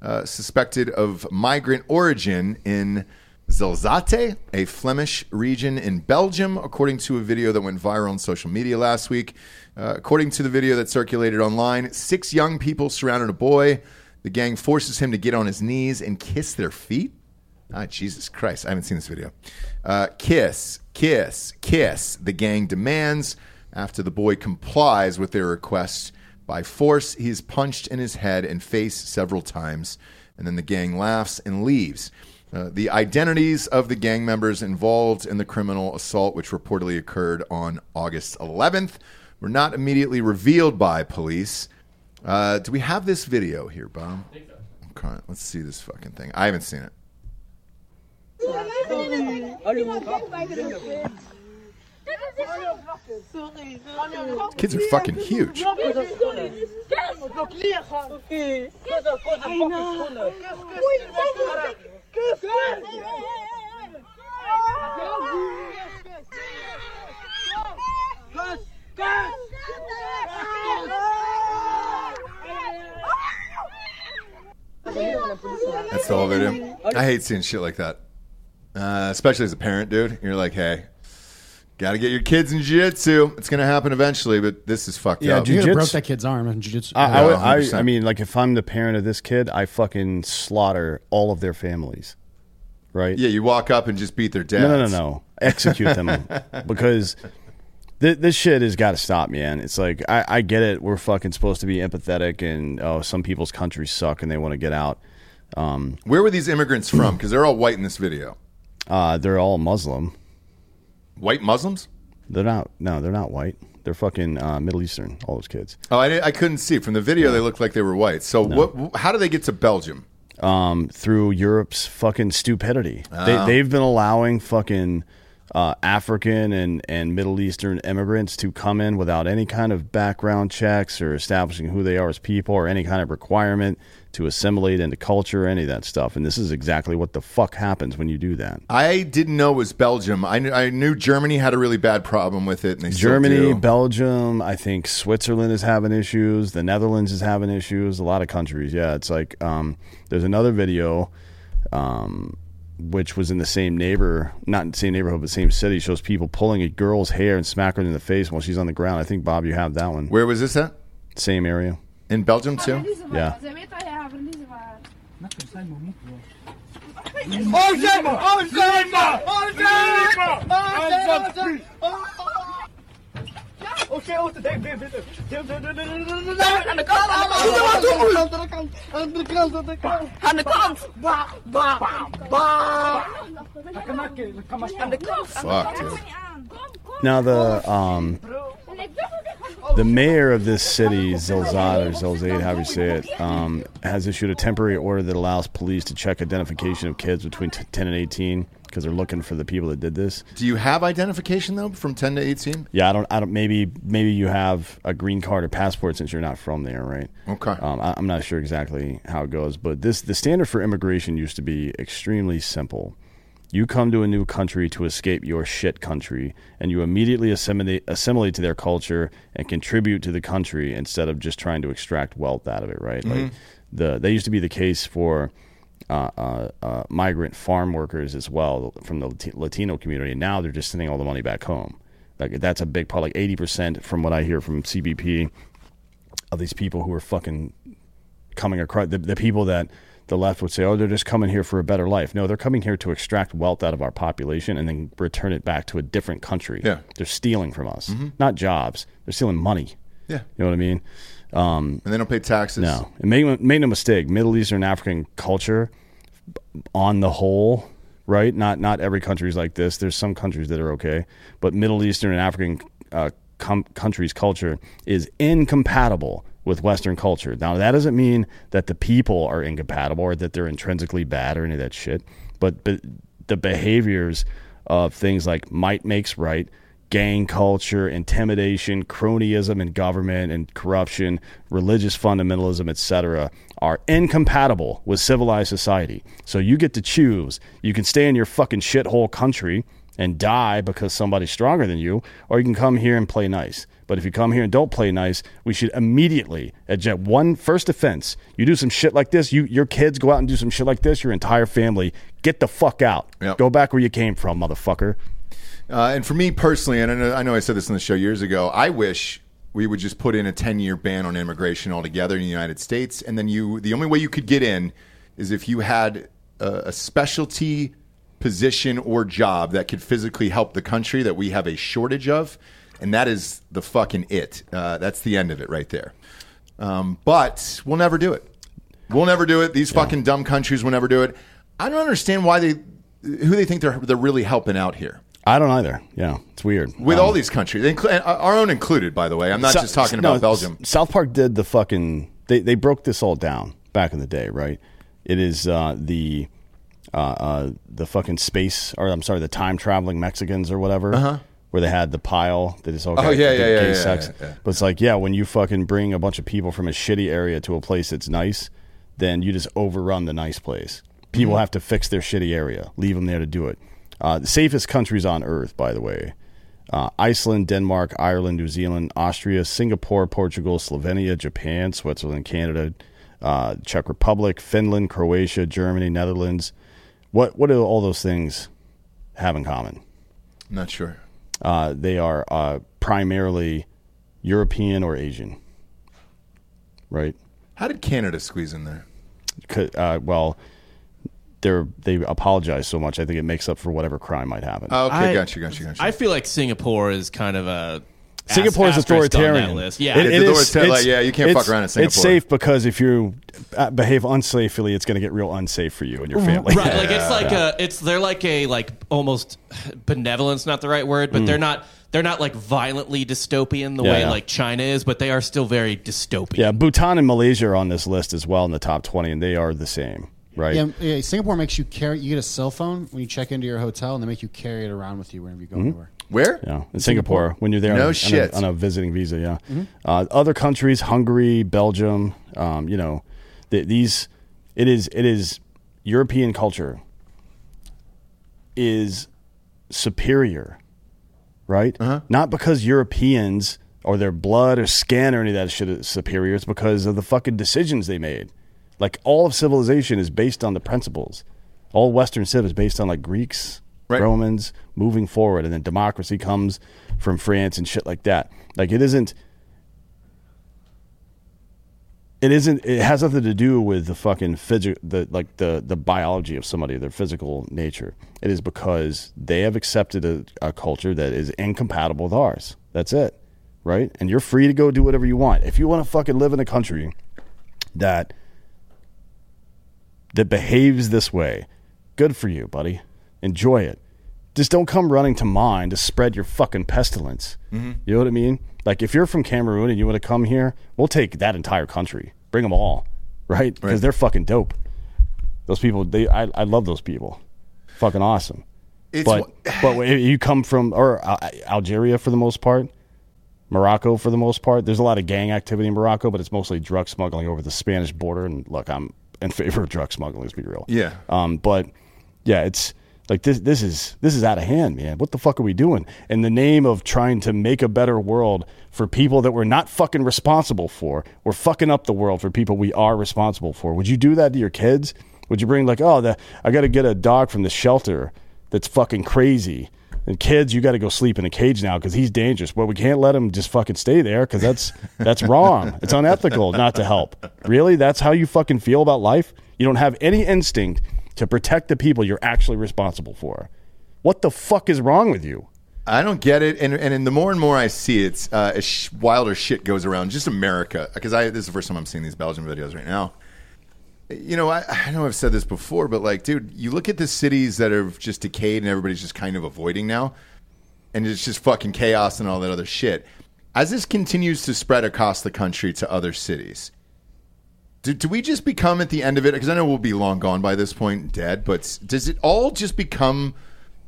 uh, suspected of migrant origin in Zelzate, a Flemish region in Belgium, according to a video that went viral on social media last week. Uh, according to the video that circulated online, six young people surrounded a boy. The gang forces him to get on his knees and kiss their feet. Ah, Jesus Christ. I haven't seen this video. Uh, kiss, kiss, kiss, the gang demands. After the boy complies with their request by force, he is punched in his head and face several times. And then the gang laughs and leaves. Uh, the identities of the gang members involved in the criminal assault, which reportedly occurred on August 11th, were not immediately revealed by police. Uh, do we have this video here, Bob? Okay, let's see this fucking thing. I haven't seen it. Kids are fucking huge. That's the whole video. I hate seeing shit like that, uh, especially as a parent, dude. You're like, hey, Got to get your kids in jiu-jitsu. It's going to happen eventually, but this is fucked Yeah, up. You could Jiu-jitsu- broke that kid's arm in jiu-jitsu. I, I, would- I, I mean, like if I'm the parent of this kid, I fucking slaughter all of their families. Right? Yeah, you walk up and just beat their dads. No, no, no, no. Execute them *laughs* because th- this shit has got to stop, man. It's like I, I get it. We're fucking supposed to be empathetic, and oh, some people's countries suck and they want to get out. Um, Where were these immigrants from? Because they're all white in this video. uh, they're all Muslim. White Muslims? They're not. No, they're not white. They're fucking uh, Middle Eastern. All those kids. Oh, I, didn't- I couldn't see from the video. They looked like they were white. So what? How do they get to Belgium? um, through Europe's fucking stupidity. Oh. They, they've been allowing fucking uh, African and, and Middle Eastern immigrants to come in without any kind of background checks or establishing who they are as people or any kind of requirement to assimilate into culture or any of that stuff. And this is exactly what the fuck happens when you do that. I didn't know it was Belgium. I knew, I knew Germany had a really bad problem with it. And they Germany. Belgium, I think Switzerland is having issues. The Netherlands is having issues. A lot of countries. Yeah, it's like um, there's another video, um, which was in the same neighbor, not in the same neighborhood, but same city. Shows people pulling a girl's hair and smack her in the face while she's on the ground. I think Bob, you have that one. Where was this at? Same area. In Belgium too. Yeah. Fuck, dude. Now the um, the mayor of this city, Zilzad or Zilzaid, however you say it, um, has issued a temporary order that allows police to check identification of kids between t- 10 and 18 because they're looking for the people that did this. Do you have identification though from ten to eighteen? Yeah, I don't. I don't. Maybe maybe you have a green card or passport since you're not from there, right? Okay. Um, I, I'm not sure exactly how it goes, but this the standard for immigration used to be extremely simple. You come to a new country to escape your shit country, and you immediately assimilate, assimilate to their culture and contribute to the country instead of just trying to extract wealth out of it, right? Like the that used to be the case for uh, uh, uh, migrant farm workers as well from the Latino community. And now they're just sending all the money back home. Like that's a big part. Like eighty percent from what I hear from CBP of these people who are fucking coming across the, the people that the left would say, oh, they're just coming here for a better life. No, they're coming here to extract wealth out of our population and then return it back to a different country. Yeah. They're stealing from us, not jobs. They're stealing money. Yeah. You know what I mean? Um, And they don't pay taxes. no, and make make no mistake, Middle Eastern African culture, on the whole, right? Not not every country is like this. There's some countries that are okay, but Middle Eastern and African uh, com- countries' culture is incompatible with Western culture. Now that doesn't mean that the people are incompatible or that they're intrinsically bad or any of that shit, but but the behaviors of things like might makes right gang culture, intimidation, cronyism in government and corruption, religious fundamentalism, etc., are incompatible with civilized society. So you get to choose. You can stay in your fucking shithole country and die because somebody's stronger than you, or you can come here and play nice. But if you come here and don't play nice, we should immediately eject one first offense. You do some shit like this, you your kids go out and do some shit like this, your entire family, get the fuck out. Yep. Go back where you came from, motherfucker. Uh, and for me personally, and I know, I know I said this on the show years ago, I wish we would just put in a 10 year ban on immigration altogether in the United States. And then you, the only way you could get in is if you had a, a specialty position or job that could physically help the country that we have a shortage of. And that is the fucking it. Uh, that's the end of it right there. Um, but we'll never do it. We'll never do it. These fucking dumb countries will never do it. I don't understand why they, who they think they're, they're really helping out here. I don't either. Yeah, it's weird. With Um, all these countries, inclu- and our own included, by the way. I'm not So- just talking no, about Belgium. South Park did the fucking. They they broke this all down back in the day, right? It is uh, the uh, uh, the fucking space, or I'm sorry, the time traveling Mexicans or whatever. Uh-huh. Where they had the pile that is okay. Oh, yeah, yeah, yeah, gay yeah, sex. yeah, yeah. But it's like, yeah, when you fucking bring a bunch of people from a shitty area to a place that's nice, then you just overrun the nice place. People Mm-hmm. have to fix their shitty area, leave them there to do it. Uh, the safest countries on earth, by the way, uh, Iceland, Denmark, Ireland, New Zealand, Austria, Singapore, Portugal, Slovenia, Japan, Switzerland, Canada, uh, Czech Republic, Finland, Croatia, Germany, Netherlands. What what do all those things have in common? I'm not sure. Uh, they are uh, primarily European or Asian, right? How did Canada squeeze in there? Uh, well, they're they apologize so much. I think it makes up for whatever crime might happen. Oh, okay, I- gotcha, gotcha, gotcha. I feel like Singapore is kind of a Singapore is asterisk on that authoritarian. list. Yeah, It- it It's is- like, yeah, you can't fuck it's- around in Singapore. It's safe because if you uh, behave unsafely, it's going to get real unsafe for you and your family. right. Like it's like a, it's they're like a like almost benevolence, not the right word, but they're not they're not like violently dystopian the Mm. Yeah, way yeah. like China is, but they are still very dystopian. Yeah, Bhutan and Malaysia are on this list as well in the top twenty, and they are the same, right? Yeah, yeah, Singapore makes you carry. You get a cell phone when you check into your hotel, and they make you carry it around with you wherever you go anywhere. Where? Yeah, in Singapore, when you're there No on, a, shit. On, a, on a visiting visa, yeah. Uh, other countries, Hungary, Belgium, um, you know, th- these it is it is European culture is superior, right? Not because Europeans or their blood or skin or any of that shit is superior. It's because of the fucking decisions they made. Like all of civilization is based on the principles. All Western civ is based on like Greeks, Right. Romans moving forward, and then democracy comes from France and shit like that. Like it isn't. It isn't. It has nothing to do with the fucking physical, the like the the biology of somebody, their physical nature. It is because they have accepted a, a culture that is incompatible with ours. That's it, right? And you're free to go do whatever you want. If you want to fucking live in a country that that behaves this way, good for you, buddy. Enjoy it. Just don't come running to mine to spread your fucking pestilence. You know what I mean? Like if you're from Cameroon and you want to come here, we'll take that entire country. Bring them all, right? Because Right. they're fucking dope. Those people, they, I, I love those people. Fucking awesome. It's but *sighs* but you come from or uh, Algeria for the most part, Morocco for the most part. There's a lot of gang activity in Morocco, but it's mostly drug smuggling over the Spanish border. And look, I'm in favor of drug smuggling. Let's be real. Yeah. Um, but yeah, it's like this. This is this is out of hand, man. What the fuck are we doing in the name of trying to make a better world for people that we're not fucking responsible for? We're fucking up the world for people we are responsible for. Would you do that to your kids? Would you bring like, oh, the, I got to get a dog from the shelter that's fucking crazy. And kids, you got to go sleep in a cage now because he's dangerous. But we can't let him just fucking stay there because that's that's wrong. It's unethical not to help. Really, that's how you fucking feel about life. You don't have any instinct to protect the people you're actually responsible for. What the fuck is wrong with you? I don't get it, and and the more and more I see it, uh, sh- wilder shit goes around. Just America, because I this is the first time I'm seeing these Belgian videos right now. You know, I, I know I've said this before, but like, dude, you look at the cities that have just decayed and everybody's just kind of avoiding now, and it's just fucking chaos and all that other shit. As this continues to spread across the country to other cities, do, do we just become at the end of it? Because I know we'll be long gone by this point, dead. But does it all just become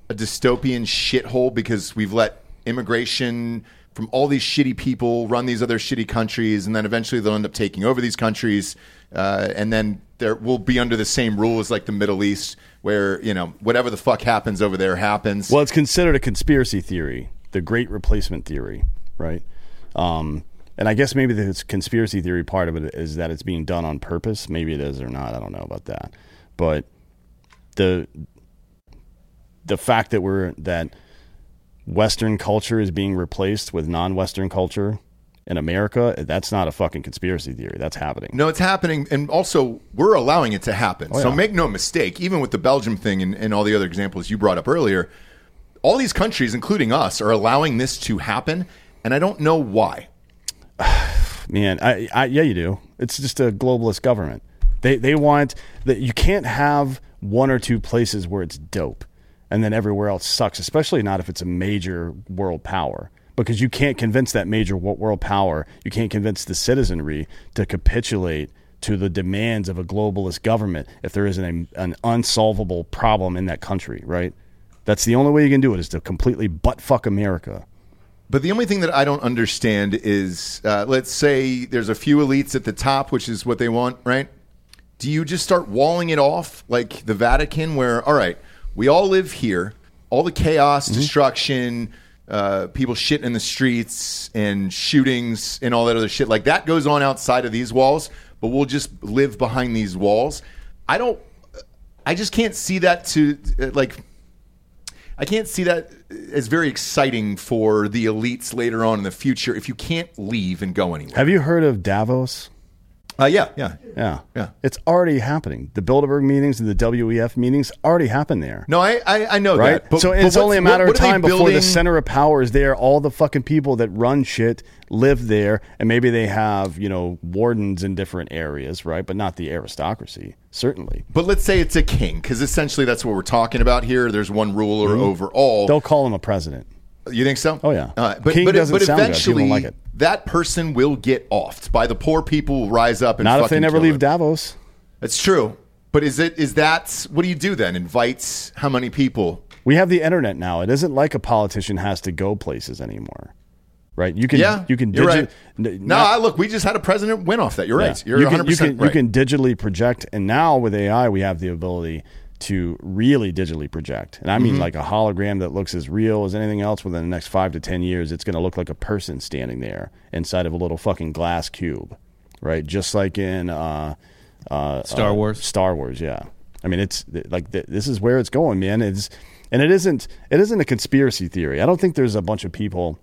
a dystopian shithole because we've let immigration from all these shitty people run these other shitty countries, and then eventually they'll end up taking over these countries, uh, and then there will be under the same rules like the Middle East, where you know whatever the fuck happens over there happens. Well, it's considered a conspiracy theory, the Great Replacement theory, right? Um, and I guess maybe the conspiracy theory part of it is that it's being done on purpose. Maybe it is or not. I don't know about that. But the the fact that we're that Western culture is being replaced with non-Western culture in America, that's not a fucking conspiracy theory. That's happening. No, it's happening, and also we're allowing it to happen. Oh, So make no mistake, even with the Belgium thing and, and all the other examples you brought up earlier, all these countries, including us, are allowing this to happen, and I don't know why. *sighs* Man, I, I yeah, you do. It's just a globalist government. They they want that you can't have one or two places where it's dope, and then everywhere else sucks. Especially not if it's a major world power, because you can't convince that major world power. You can't convince the citizenry to capitulate to the demands of a globalist government if there isn't a, an unsolvable problem in that country. Right? That's the only way you can do it is to completely butt fuck America. But the only thing that I don't understand is, uh, let's say there's a few elites at the top, which is what they want, right? Do you just start walling it off like the Vatican, where, all right, we all live here, all the chaos, destruction, uh, people shitting in the streets and shootings and all that other shit, like that goes on outside of these walls, but we'll just live behind these walls. I don't, I just can't see that to, uh, like, I can't see that as very exciting for the elites later on in the future if you can't leave and go anywhere. Have you heard of Davos? Uh, yeah, yeah. Yeah. Yeah. It's already happening. The Bilderberg meetings and the WEF meetings already happened there. No, I I, I know right? that. But, so but it's only a matter what- of what they time before the center of power is there. All the fucking people that run shit live there, and maybe they have you know wardens in different areas, right? But not the aristocracy, certainly. But let's say it's a king, because essentially that's what we're talking about here. There's one ruler over all. They'll call him a president. You think so? Oh, yeah. Uh, but King but, doesn't but sound good. People eventually, don't like it. that person will get offed by the poor people. Will rise up and Not if they never leave him. Davos. That's true. But is it is that what do you do then? Invites how many people? We have the internet now. It isn't like a politician has to go places anymore, right? You can yeah, you can digi- right. n- No, I, look, we just had a president win off that. You're right. You're you 100 can, you can, right. You can digitally project, and now with AI, we have the ability to really digitally project. And I mean, Mhm. like a hologram that looks as real as anything else. Within the next five to ten years, it's going to look like a person standing there inside of a little fucking glass cube, right? Just like in uh, uh, Star uh, Wars? Star Wars, yeah. I mean, it's like th- this is where it's going, man. It's and it isn't it isn't a conspiracy theory. I don't think there's a bunch of people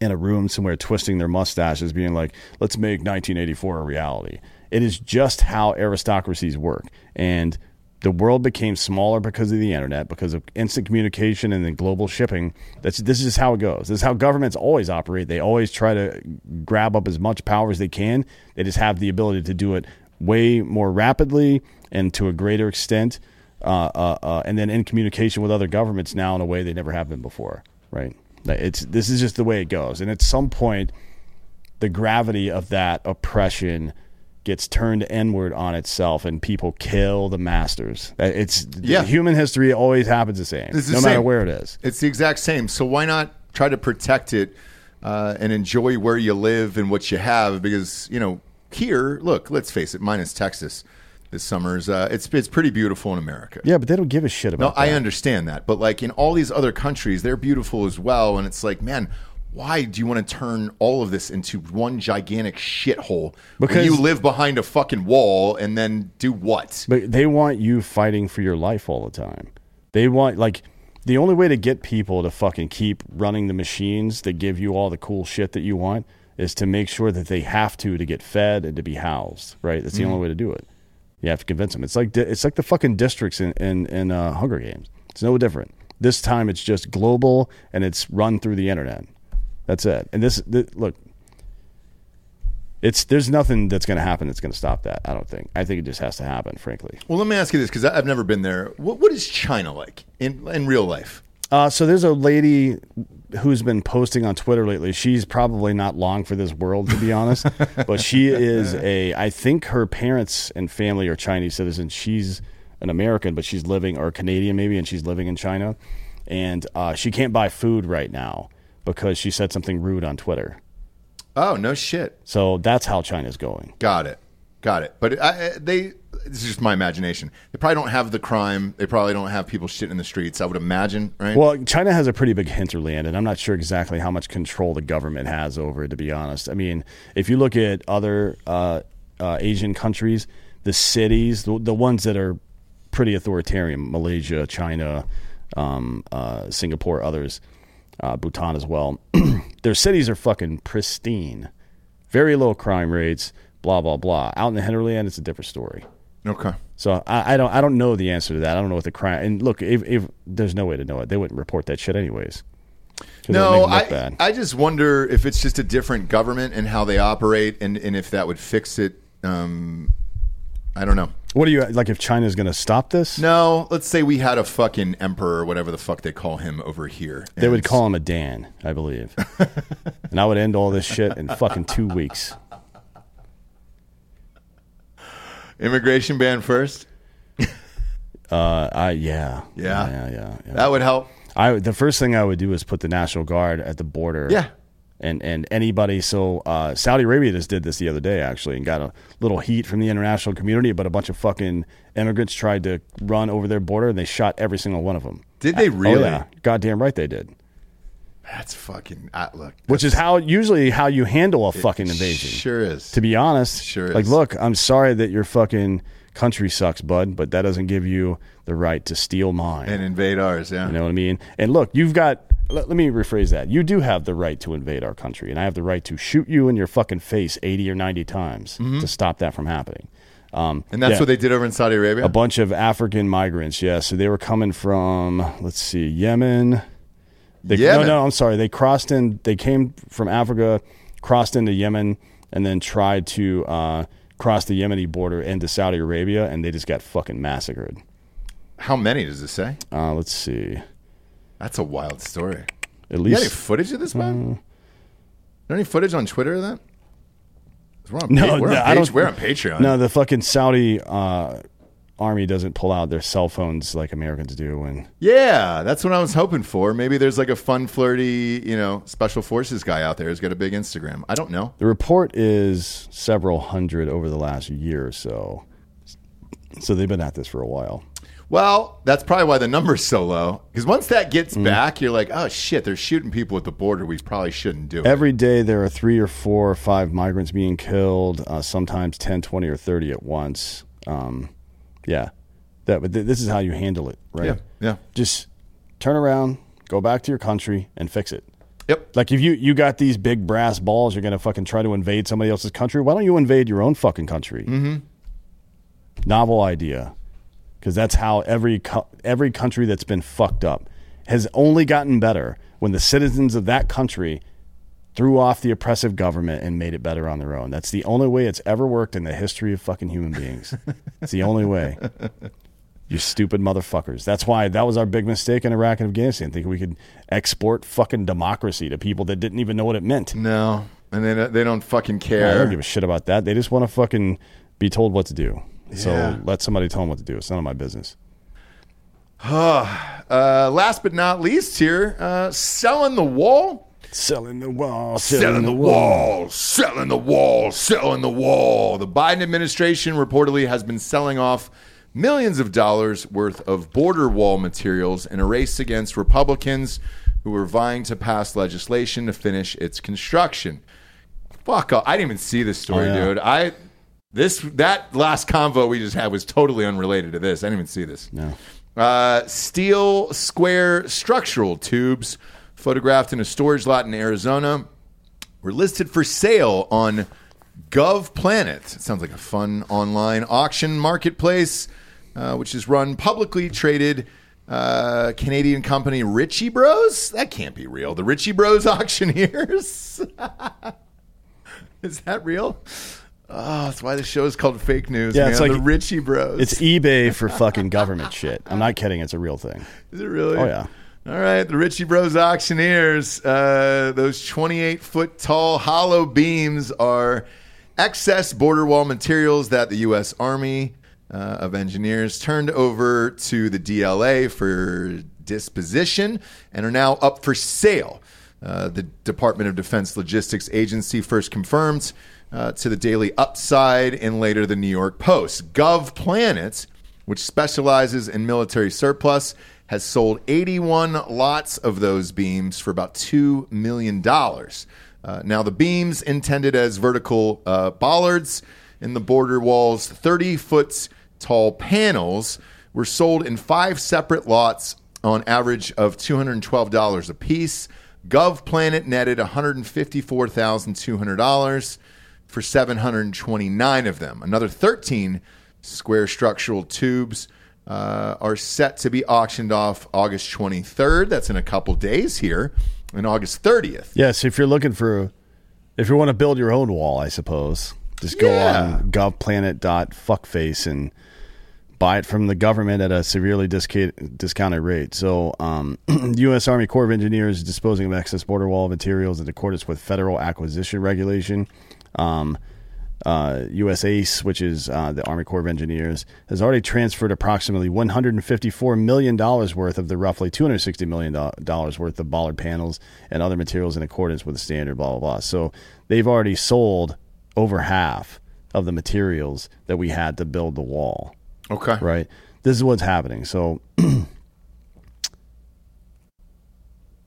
in a room somewhere twisting their mustaches, being like, "Let's make 1984 a reality." It is just how aristocracies work, and the world became smaller because of the internet, because of instant communication and then global shipping. That's this is how it goes. This is how governments always operate. They always try to grab up as much power as they can. They just have the ability to do it way more rapidly and to a greater extent, uh, uh, uh, and then in communication with other governments now in a way they never have been before. Right? It's this is just the way it goes, and at some point, the gravity of that oppression gets turned inward on itself, and people kill the masters. Uh, It's Yeah. human history always happens the same, It's the no matter where it is. It's the exact same. So why not try to protect it uh, and enjoy where you live and what you have? Because you know, here, look, let's face it, minus Texas, this summer's uh, it's it's pretty beautiful in America. Yeah, but they don't give a shit about. No, about. I understand that, but like in all these other countries, they're beautiful as well, and it's like, man. Why do you want to turn all of this into one gigantic shithole? Because- you live behind a fucking wall and then do what? But they want you fighting for your life all the time. They want like the only way to get people to fucking keep running the machines that give you all the cool shit that you want is to make sure that they have to to get fed and to be housed. Right? That's the Mhm. only way to do it. You have to convince them. It's like it's like the fucking districts in in, in uh, Hunger Games. It's no different. This time it's just global and it's run through the internet. That's it. And this, th look, it's there's nothing that's going to happen that's going to stop that. I don't think. I think it just has to happen. Frankly. Well, let me ask you this because I've never been there. What, what is China like in in real life? Uh, so there's a lady who's been posting on Twitter lately. She's probably not long for this world, to be honest. *laughs* but she is a. I think her parents and family are Chinese citizens. She's an American, but she's living or Canadian maybe, and she's living in China. And uh, she can't buy food right now because she said something rude on Twitter. Oh no shit. So that's how China's going. Got it. Got it. But I, they. This is just my imagination. They probably don't have the crime. They probably don't have people shitting in the streets. I would imagine, right? Well, China has a pretty big hinterland, and I'm not sure exactly how much control the government has over it. To be honest, I mean, if you look at other uh, uh, Asian countries, the cities, the, the ones that are pretty authoritarian, Malaysia, China, um, uh, Singapore, others, uh, Bhutan as well, *clears throat* their cities are fucking pristine, very low crime rates, blah blah blah. Out in the hinterland, it's a different story. Okay. So I, I don't I don't know the answer to that. I don't know what the crime. And look, if, if there's no way to know it, they wouldn't report that shit anyways. no, make them look I. I just wonder if it's just a different government and how they operate, and, and if that would fix it. Um, I don't know. What do you like? If China's going to stop this, No, let's say we had a fucking emperor or whatever the fuck they call him over here. they would call him a Dan, I believe, *laughs* and I would end all this shit in fucking two weeks. immigration ban first. Uh, I yeah, Yeah. yeah, yeah, yeah. That would help. I the first thing I would do is put the National Guard at the border. Yeah. And and anybody so uh, Saudi Arabia just did this the other day actually and got a little heat from the international community, but a bunch of fucking immigrants tried to run over their border and they shot every single one of them. Did they Oh, really? yeah. Goddamn right they did. That's fucking uh, look. Which is how usually how you handle a fucking invasion. Sure is. To be honest, Sure Is. Like, look, I'm sorry that you're fucking country sucks, bud, but that doesn't give you the right to steal mine and invade ours. Yeah, you know what I mean. And look, you've got. Let, let me rephrase that. You do have the right to invade our country, and I have the right to shoot you in your fucking face eighty or ninety times to stop that from happening. Um, Mm-hmm. and that's yeah. what they did over in Saudi Arabia. A bunch of African migrants, yeah. So they were coming from, let's see, Yemen. They, Yemen. No, no, I'm sorry. They crossed in. They came from Africa, crossed into Yemen, and then tried to uh, cross the Yemeni border into Saudi Arabia, and they just got fucking massacred. How many does it say? Uh, let's see. That's a wild story. At You got any least footage of this, man? there any footage on Twitter of that? We're on, no, pa- we're, on no, I page- don't. we're on Patreon. No, the fucking Saudi uh, army doesn't pull out their cell phones like Americans do, and Yeah, that's what I was hoping for. Maybe there's like a fun, flirty, you know, special forces guy out there who's got a big Instagram. I don't know. The report is several hundred over the last year or so. So they've been at this for a while. Well, that's probably why the number's so low. Because once that gets Mm. back, you're like, oh shit, they're shooting people at the border. We probably shouldn't do it. Every day there are three or four or five migrants being killed, uh, sometimes 10, 20, or 30 at once. Um, yeah. That, but th- this is how you handle it, right? Yeah, yeah. Just turn around, go back to your country, and fix it. Yep. Like if you, you got these big brass balls, you're going to fucking try to invade somebody else's country. Why don't you invade your own fucking country? Mm-hmm. novel idea because that's how every co- every country that's been fucked up has only gotten better when the citizens of that country threw off the oppressive government and made it better on their own. That's the only way it's ever worked in the history of fucking human beings. it's the only way. You stupid motherfuckers. That's why that was our big mistake in Iraq and Afghanistan, thinking we could export fucking democracy to people that didn't even know what it meant. No, and they they don't fucking care. I don't give a shit about that. They just want to fucking be told what to do. Yeah. So let somebody tell them what to do. It's none of my business. *sighs* uh, last but not least, here, uh, selling the wall. Selling the wall, selling, the wall, selling the wall, selling the wall. The Biden administration reportedly has been selling off millions of dollars worth of border wall materials in a race against Republicans who were vying to pass legislation to finish its construction. Fuck off. I didn't even see this story, Oh, yeah. dude. I this that last convo we just had was totally unrelated to this. I didn't even see this. No. Uh, steel square structural tubes photographed in a storage lot in Arizona were listed for sale on GovPlanet. It sounds like a fun online auction marketplace, uh, which is run publicly traded uh, Canadian company Ritchie Bros. That can't be real. The Ritchie Bros *laughs* auctioneers. *laughs* is that real? Oh, that's why the show is called fake news. Yeah, man. it's like the Ritchie Bros. It's eBay for fucking government shit. I'm not kidding. It's a real thing. *laughs* Is it really? Oh, yeah. All right, the Ritchie Bros auctioneers. Uh, those 28 foot tall hollow beams are excess border wall materials that the U.S. Army uh, of Engineers turned over to the DLA for disposition and are now up for sale. Uh, the Department of Defense Logistics Agency first confirmed uh, to the Daily Upside and later the New York Post. Gov GovPlanet, which specializes in military surplus, has sold 81 lots of those beams for about $2 million. Uh, now, the beams intended as vertical uh, bollards in the border walls, 30 foot tall panels, were sold in five separate lots on average of $212 a piece. GovPlanet netted $154,200 for 729 of them. Another 13 square structural tubes uh, are set to be auctioned off August 23rd. That's in a couple days here, and August 30th. Yes, if you're looking for, if you want to build your own wall, I suppose, just go Yeah. on govplanet.fuckface and buy it from the government at a severely discounted rate. So, um, *clears throat* U.S. Army Corps of Engineers is disposing of excess border wall materials in accordance with federal acquisition regulation. Um, uh, US ACE, which is uh, the Army Corps of Engineers, has already transferred approximately $154 million worth of the roughly $260 million worth of bollard panels and other materials in accordance with the standard, blah, blah, blah. So they've already sold over half of the materials that we had to build the wall. Okay. Right? This is what's happening. So *clears throat*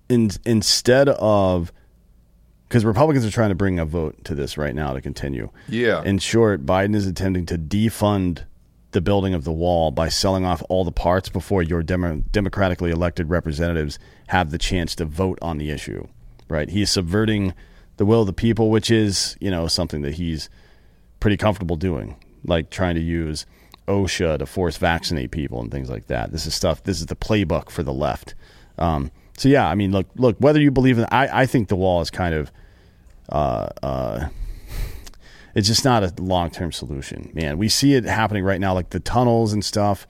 in, instead of because Republicans are trying to bring a vote to this right now to continue. Yeah. In short, Biden is attempting to defund the building of the wall by selling off all the parts before your demo- democratically elected representatives have the chance to vote on the issue. Right? He is subverting the will of the people, which is you know something that he's pretty comfortable doing, like trying to use OSHA to force vaccinate people and things like that. This is stuff. This is the playbook for the left. Um, so yeah, I mean, look, look. Whether you believe in, I, I think the wall is kind of, uh, uh, it's just not a long term solution, man. We see it happening right now, like the tunnels and stuff,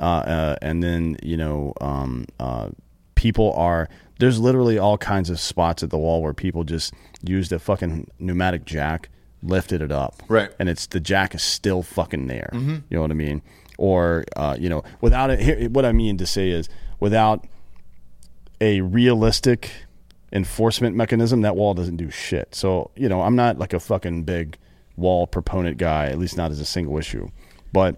uh, uh, and then you know, um, uh, people are there's literally all kinds of spots at the wall where people just used a fucking pneumatic jack, lifted it up, Right. and it's the jack is still fucking there. Mhm. You know what I mean? Or uh, you know, without it. Here, what I mean to say is, without a realistic enforcement mechanism, that wall doesn't do shit. So you know, I'm not like a fucking big wall proponent guy, at least not as a single issue, but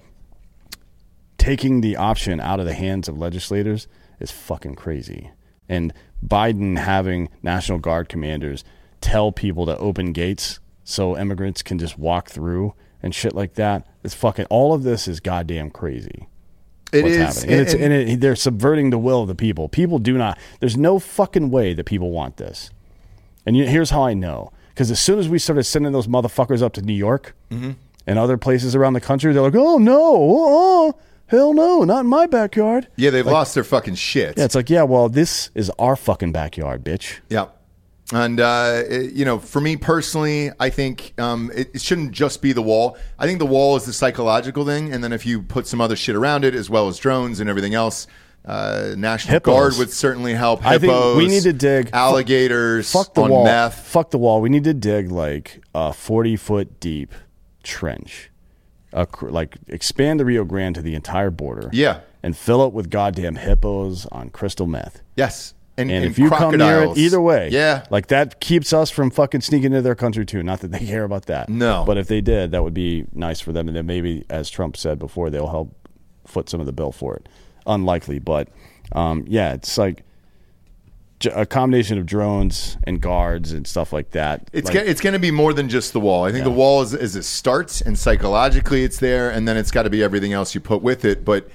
taking the option out of the hands of legislators is fucking crazy. And Biden having National Guard commanders tell people to open gates so immigrants can just walk through and shit like that. It's fucking all of this is goddamn crazy. It what's is, happening. And, it's, and- and it, they're subverting the will of the people. People do not. There's no fucking way that people want this. And you, here's how I know: because as soon as we started sending those motherfuckers up to New York Mhm. and other places around the country, they're like, "Oh no, oh, hell no, not in my backyard." Yeah, they've Like- lost their fucking shit. Yeah, it's like, yeah, well, this is our fucking backyard, bitch. Yeah. And, uh, it- you know, for me personally, I think um, it, it shouldn't just be the wall. I think the wall is the psychological thing. And then if you put some other shit around it, as well as drones and everything else, uh, National Hippos. Guard would certainly help. I think we need to dig alligators Fuck the on wall. meth. Fuck the wall. We need to dig like a forty foot deep trench, a, like expand the Rio Grande to the entire border. Yeah. and fill it with goddamn hippos on crystal meth. Yes. And, And, and if you come near it, either way, Yeah. like that keeps us from fucking sneaking into their country too. Not that they care about that. No. but if they did, that would be nice for them. And then maybe, as Trump said before, they'll help foot some of the bill for it. Unlikely, but um, yeah, it's like a combination of drones and guards and stuff like that. It's like, gonna, it's going to be more than just the wall. I think the wall is, is a start, and psychologically it's there, and then it's got to be everything else you put with it. But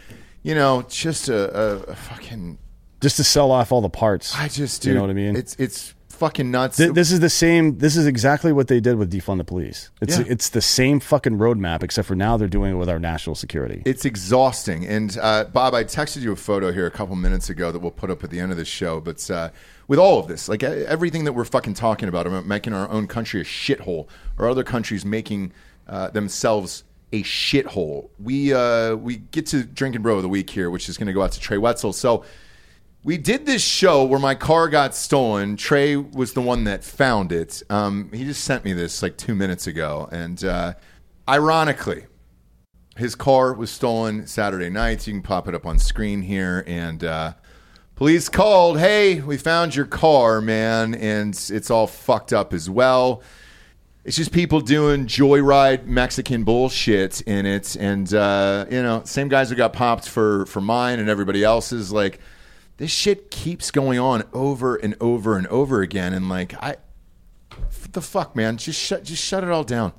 you know, just a, a, a fucking. Just to sell off all the parts. I just, do. you know what I mean. It's it's fucking nuts. Th- this is the same. This is exactly what they did with defund the police. It's Yeah. it's the same fucking roadmap, except for now they're doing it with our national security. It's exhausting. And uh, Bob, I texted you a photo here a couple minutes ago that we'll put up at the end of the show. But uh, with all of this, like everything that we're fucking talking about, about making our own country a shithole, or other countries making uh, themselves a shithole, we uh, we get to drink and bro of the week here, which is going to go out to Trey Wetzel. So. We did this show where my car got stolen. Trey was the one that found it. Um, he just sent me this like two minutes ago. And uh, ironically, his car was stolen Saturday night. You can pop it up on screen here. And uh, police called, hey, we found your car, man. And it's all fucked up as well. It's just people doing joyride Mexican bullshit in it. And, uh, you know, same guys who got popped for, for mine and everybody else's. Like, this shit keeps going on over and over and over again. And, like, I, what the fuck, man? Just shut, just shut it all down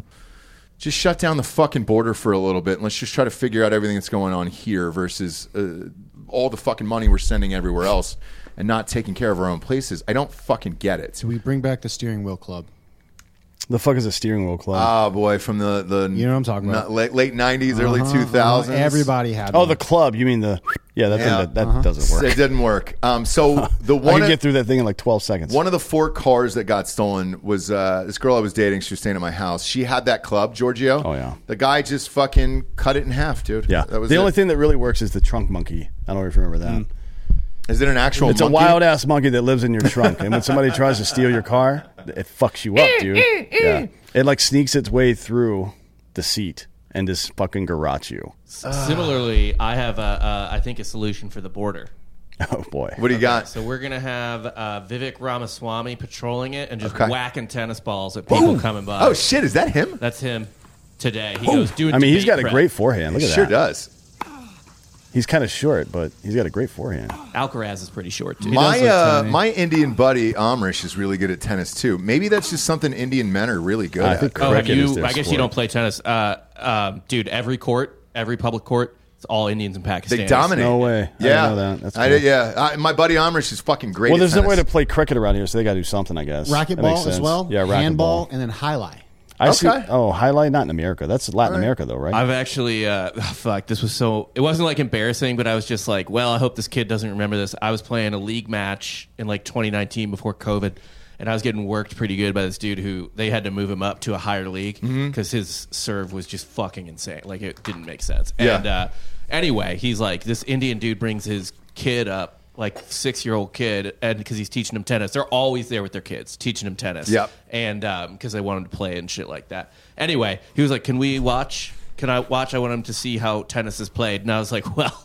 just shut down the fucking border for a little bit and let's just try to figure out everything that's going on here versus uh, all the fucking money we're sending everywhere else and not taking care of our own places. I don't fucking get it. So we bring back the steering wheel club. The fuck is a steering wheel club? Oh boy, from the the You know what I'm talking about. late late nineties, early Uh-huh, two thousands. uh-huh. Everybody had oh, one. the club. You mean the? Yeah, that Yeah. thing, that, that Uh-huh. doesn't work. It didn't work. Um, so *laughs* the I one could get through that thing in like twelve seconds. One of the four cars that got stolen was uh, this girl I was dating. She was staying at my house. She had that club, Giorgio. Oh, yeah. The guy just fucking cut it in half, dude. yeah, that was the it. only thing that really works is the trunk monkey. I don't know if you remember that. Is it an actual? It's a wild ass monkey that lives in your trunk, and when somebody tries to steal your car, it fucks you up, dude. *laughs* Yeah, it like sneaks its way through the seat and just fucking garrots you. Similarly, I have a, uh, I think a solution for the border. *laughs* Oh boy, What do you got? So we're gonna have uh, Vivek Ramaswamy patrolling it and just Okay. whacking tennis balls at people Boom. coming by. Oh shit, is that him? That's him today. He goes doing. I mean, he's debate got a prep. great forehand. Look He at sure that. does. He's kind of short, but he's got a great forehand. Alcaraz is pretty short too. My look uh, tiny. my Indian buddy Amrish is really good at tennis too. Maybe that's just something Indian men are really good I at. think Oh, have cricket is you? their I guess you sport. don't play tennis, uh, um, dude. Every court every public court, it's all Indians and Pakistanis. They dominate. No way. I didn't Yeah, know that. That's I cool. did, yeah. I, my buddy Amrish is fucking great. well, at there's no way to play cricket around here, so they got to do something, I guess. That makes Racquetball as sense. well. Yeah, racquetball. handball, and then jai alai. I see. Okay. Oh, jai alai not in America. That's Latin All right. America, though, right? I've actually, uh, *laughs* fuck, this was so. It wasn't like embarrassing, but I was just like, well, I hope this kid doesn't remember this. I was playing a league match in like 2019 before COVID, and I was getting worked pretty good by this dude who they had to move him up to a higher league Mm-hmm. because his serve was just fucking insane. Like it didn't make sense. Yeah. And uh, anyway, he's like, this Indian dude brings his kid up. Like six year old kid, and because he's teaching him tennis, they're always there with their kids, teaching him tennis Yep. and because they want him to play and shit like that. Anyway, he was like, "Can we watch? Can I watch? I want him to see how tennis is played." And I was like, *laughs* "Well."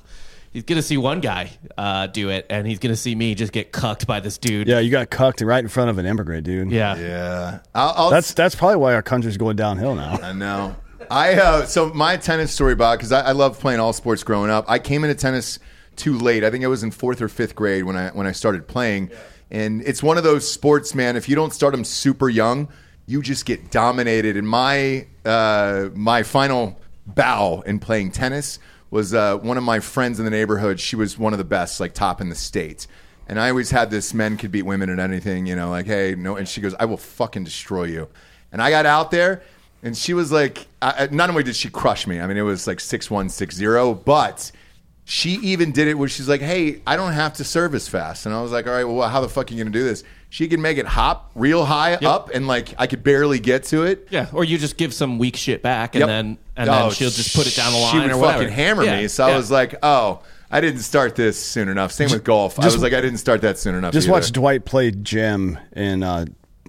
He's gonna see one guy uh, do it, and he's gonna see me just get cucked by this dude. yeah, you got cucked right in front of an immigrant, dude. yeah. Yeah, I'll, I'll, That's that's probably why our country's going downhill now. I know. I uh, so my tennis story, Bob, because I, I love playing all sports growing up. I came into tennis too late. I think I was in fourth or fifth grade when I when I started playing, and it's one of those sports, man. If you don't start them super young, you just get dominated. And my uh, my final bow in playing tennis was uh, one of my friends in the neighborhood. She was one of the best, like top in the state. And I always had this men could beat women at anything, you know, like, hey, no. And she goes, I will fucking destroy you. And I got out there, and she was like, I, not only did she crush me, I mean, it was like 6 1, 6 0, but she even did it where she's like, hey, I don't have to serve as fast. And I was like, all right, well, how the fuck are you going to do this? She can make it hop real high up, and like, I could barely get to it. Yeah, or you just give some weak shit back, and Yep. then and Oh, then she'll just put it down the line She would or whatever. fucking hammer Yeah, me. So I was like, oh, I didn't start this soon enough. Same with golf. I was like, I didn't start that soon enough. Just either. watch Dwight play Jim in uh,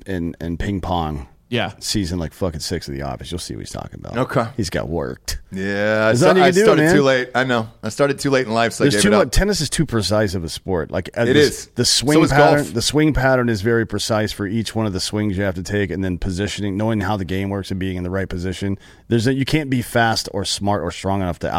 in in ping pong. Yeah. season like fucking six of The Office. You'll see what he's talking about. Okay. he's got worked. Yeah, I, sta- nothing you I can do, started man. too late. I know. I started too late in life, so I There's gave too it much. Tennis is too precise of a sport. Like uh, It this- is. The So swing is pattern. golf. The swing pattern is very precise for each one of the swings you have to take, and then positioning, knowing how the game works and being in the right position. There's a, you can't be fast or smart or strong enough to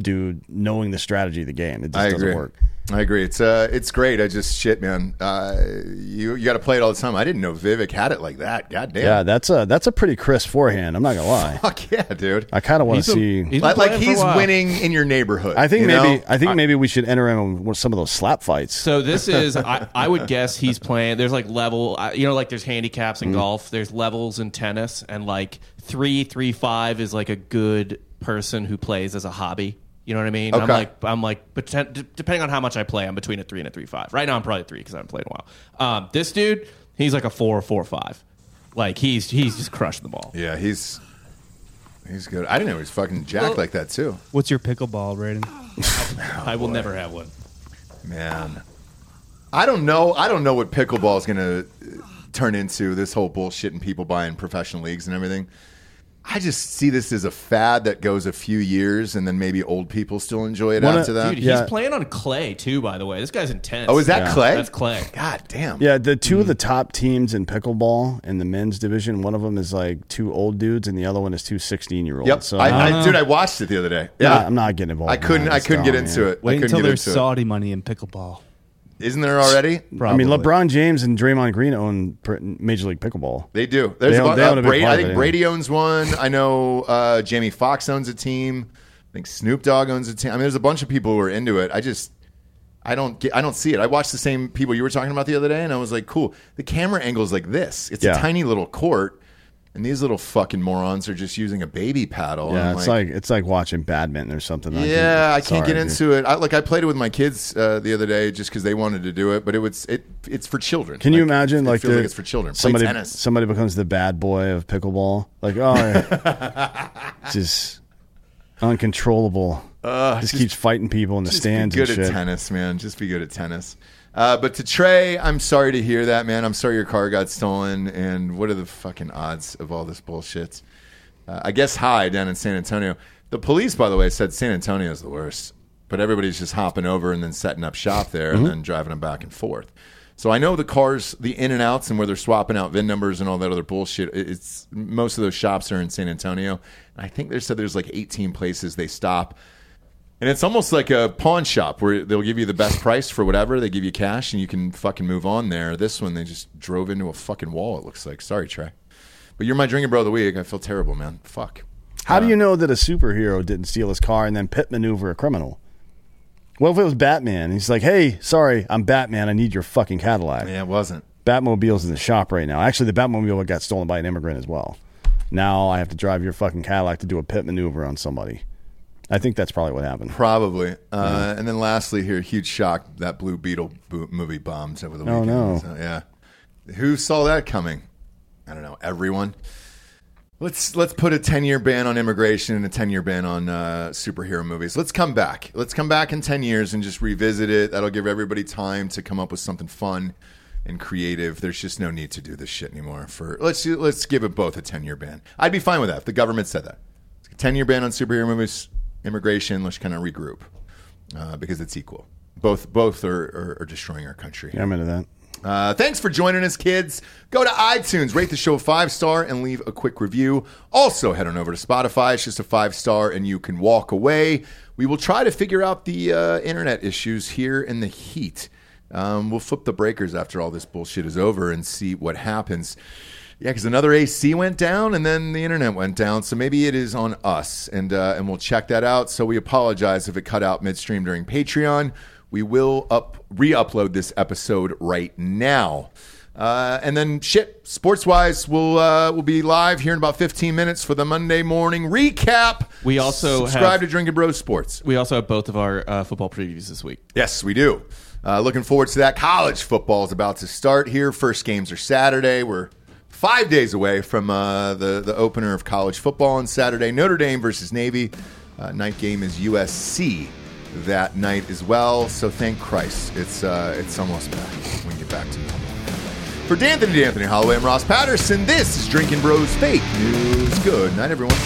outdo knowing the strategy of the game. It just I doesn't agree. work. I agree. It's uh, it's great. I just shit, man. Uh, you you got to play it all the time. I didn't know Vivek had it like that. God damn. Yeah, that's a that's a pretty crisp forehand. I'm not gonna lie. *laughs* Fuck yeah, dude. I kind of want to see. he's Like, like playing for a he's winning in your neighborhood. I think maybe know? I think maybe we should enter him with some of those slap fights. So this *laughs* is, I, I would guess he's playing. There's like level, you know, like there's handicaps in Mm-hmm. golf. There's levels in tennis, and like three, three, five is like a good person who plays as a hobby. You know what I mean? I'm like, I'm like, poten- d- depending on how much I play, I'm between a three and a three five. Right now, I'm probably a three because I haven't played in a while. Um, this dude, he's like a four or four or five. Like he's he's just crushing the ball. Yeah, he's he's good. I didn't know he was fucking jacked like that too. What's your pickleball rating? *laughs* I will never have one. Man, I don't know. I don't know what pickleball is going to turn into. This whole bullshit and people buying professional leagues and everything. I just see this as a fad that goes a few years, and then maybe old people still enjoy it One of- after that. Dude, Yeah. he's playing on clay too. By the way, this guy's intense. oh, is that Yeah. Clay? That's clay. God damn. Yeah, the two Mm. of the top teams in pickleball in the men's division, one of them is like two old dudes, and the other one is two 16 year olds. Yep. So I, I, dude, I watched it the other day. yeah, Yeah. I'm not getting involved. I in couldn't. that. I It's couldn't get dumb, into man. it. I Wait couldn't until get there's into it. Saudi money in pickleball. Isn't there already? I mean, LeBron James and Draymond Green own Major League Pickleball. They do. There's They a own- bu- they uh, own a Brady, I think it, yeah. Brady owns one. I know uh, Jamie Foxx owns a team. I think Snoop Dogg owns a team. I mean, there's a bunch of people who are into it. I just, I don't get, I don't see it. I watched the same people you were talking about the other day, and I was like, cool. The camera angle is like this. It's Yeah. a tiny little court, and these little fucking morons are just using a baby paddle. Yeah, I'm it's like, it's like watching badminton or something. yeah, I can't sorry, get dude. into it. I, like I played it with my kids uh, the other day just because they wanted to do it, but it was it. It's for children. Can you imagine, like, the- like it's for children. Play Somebody, tennis. somebody becomes the bad boy of pickleball. Like, oh, *laughs* just uncontrollable. Uh, just, keeps fighting people in the Just stands be good at shit. tennis, man. Just be good at tennis. Uh, but to Trey, I'm sorry to hear that, man. I'm sorry your car got stolen. And what are the fucking odds of all this bullshit? Uh, I guess high down in San Antonio. The police, by the way, said San Antonio is the worst, but everybody's just hopping over and then setting up shop there Mm-hmm. and then driving them back and forth. So I know the cars, the in and outs, and where they're swapping out VIN numbers and all that other bullshit. It's most of those shops are in San Antonio. I think they said there's like 18 places they stop. And it's almost like a pawn shop where they'll give you the best price for whatever. They give you cash and you can fucking move on there. This one, they just drove into a fucking wall, it looks like. Sorry, Trey. But you're my drinking bro of the week. I feel terrible, man. Fuck. How do uh, you know that a superhero didn't steal his car and then pit maneuver a criminal? What if it was Batman? He's like, "Hey, sorry, I'm Batman. I need your fucking Cadillac." Yeah, it wasn't. Batmobile's in the shop right now. Actually, the Batmobile got stolen by an immigrant as well. Now I have to drive your fucking Cadillac to do a pit maneuver on somebody. I think that's probably what happened. Probably. Uh, And then lastly, here, huge shock that Blue Beetle bo- movie bombs over the Oh, weekend. no. So, yeah. Who saw that coming? I don't know. Everyone. Let's let's put a ten year ban on immigration and a ten year ban on uh, superhero movies. Let's come back. Let's come back in ten years and just revisit it. That'll give everybody time to come up with something fun and creative. There's just no need to do this shit anymore. For let's let's give it both a ten year ban. I'd be fine with that if the government said that. Ten year ban on superhero movies, immigration. Let's kind of regroup uh, because it's equal. Both both are, are, are destroying our country. Yeah, I'm into that. Uh, thanks for joining us, kids. Go to iTunes, rate the show five star, and leave a quick review. Also, head on over to Spotify. It's just a five star, and you can walk away. We will try to figure out the uh, internet issues here in the heat. Um, we'll flip the breakers after all this bullshit is over and see what happens. Yeah, because another AC went down and then the internet went down. So maybe it is on us, and uh, and we'll check that out. So we apologize if it cut out midstream during Patreon. We will up re-upload this episode right now. Uh, and then shit, sports wise, we'll uh, we'll be live here in about 15 minutes for the Monday morning recap. We also subscribe have- to Drinkin' Bros Sports. We also have both of our uh, football previews this week. Yes, we do. Uh, looking forward to that. College football is about to start here. First games are Saturday. We're five days away from uh, the the opener of college football on Saturday. Notre Dame versus Navy. Uh, night game is USC that night as well. So thank Christ, it's uh, it's almost back. We get back to normal. For D'Anthony, D'Anthony Holloway, and Ross Patterson, this is Drinkin' Bros Fake News. Good night, everyone.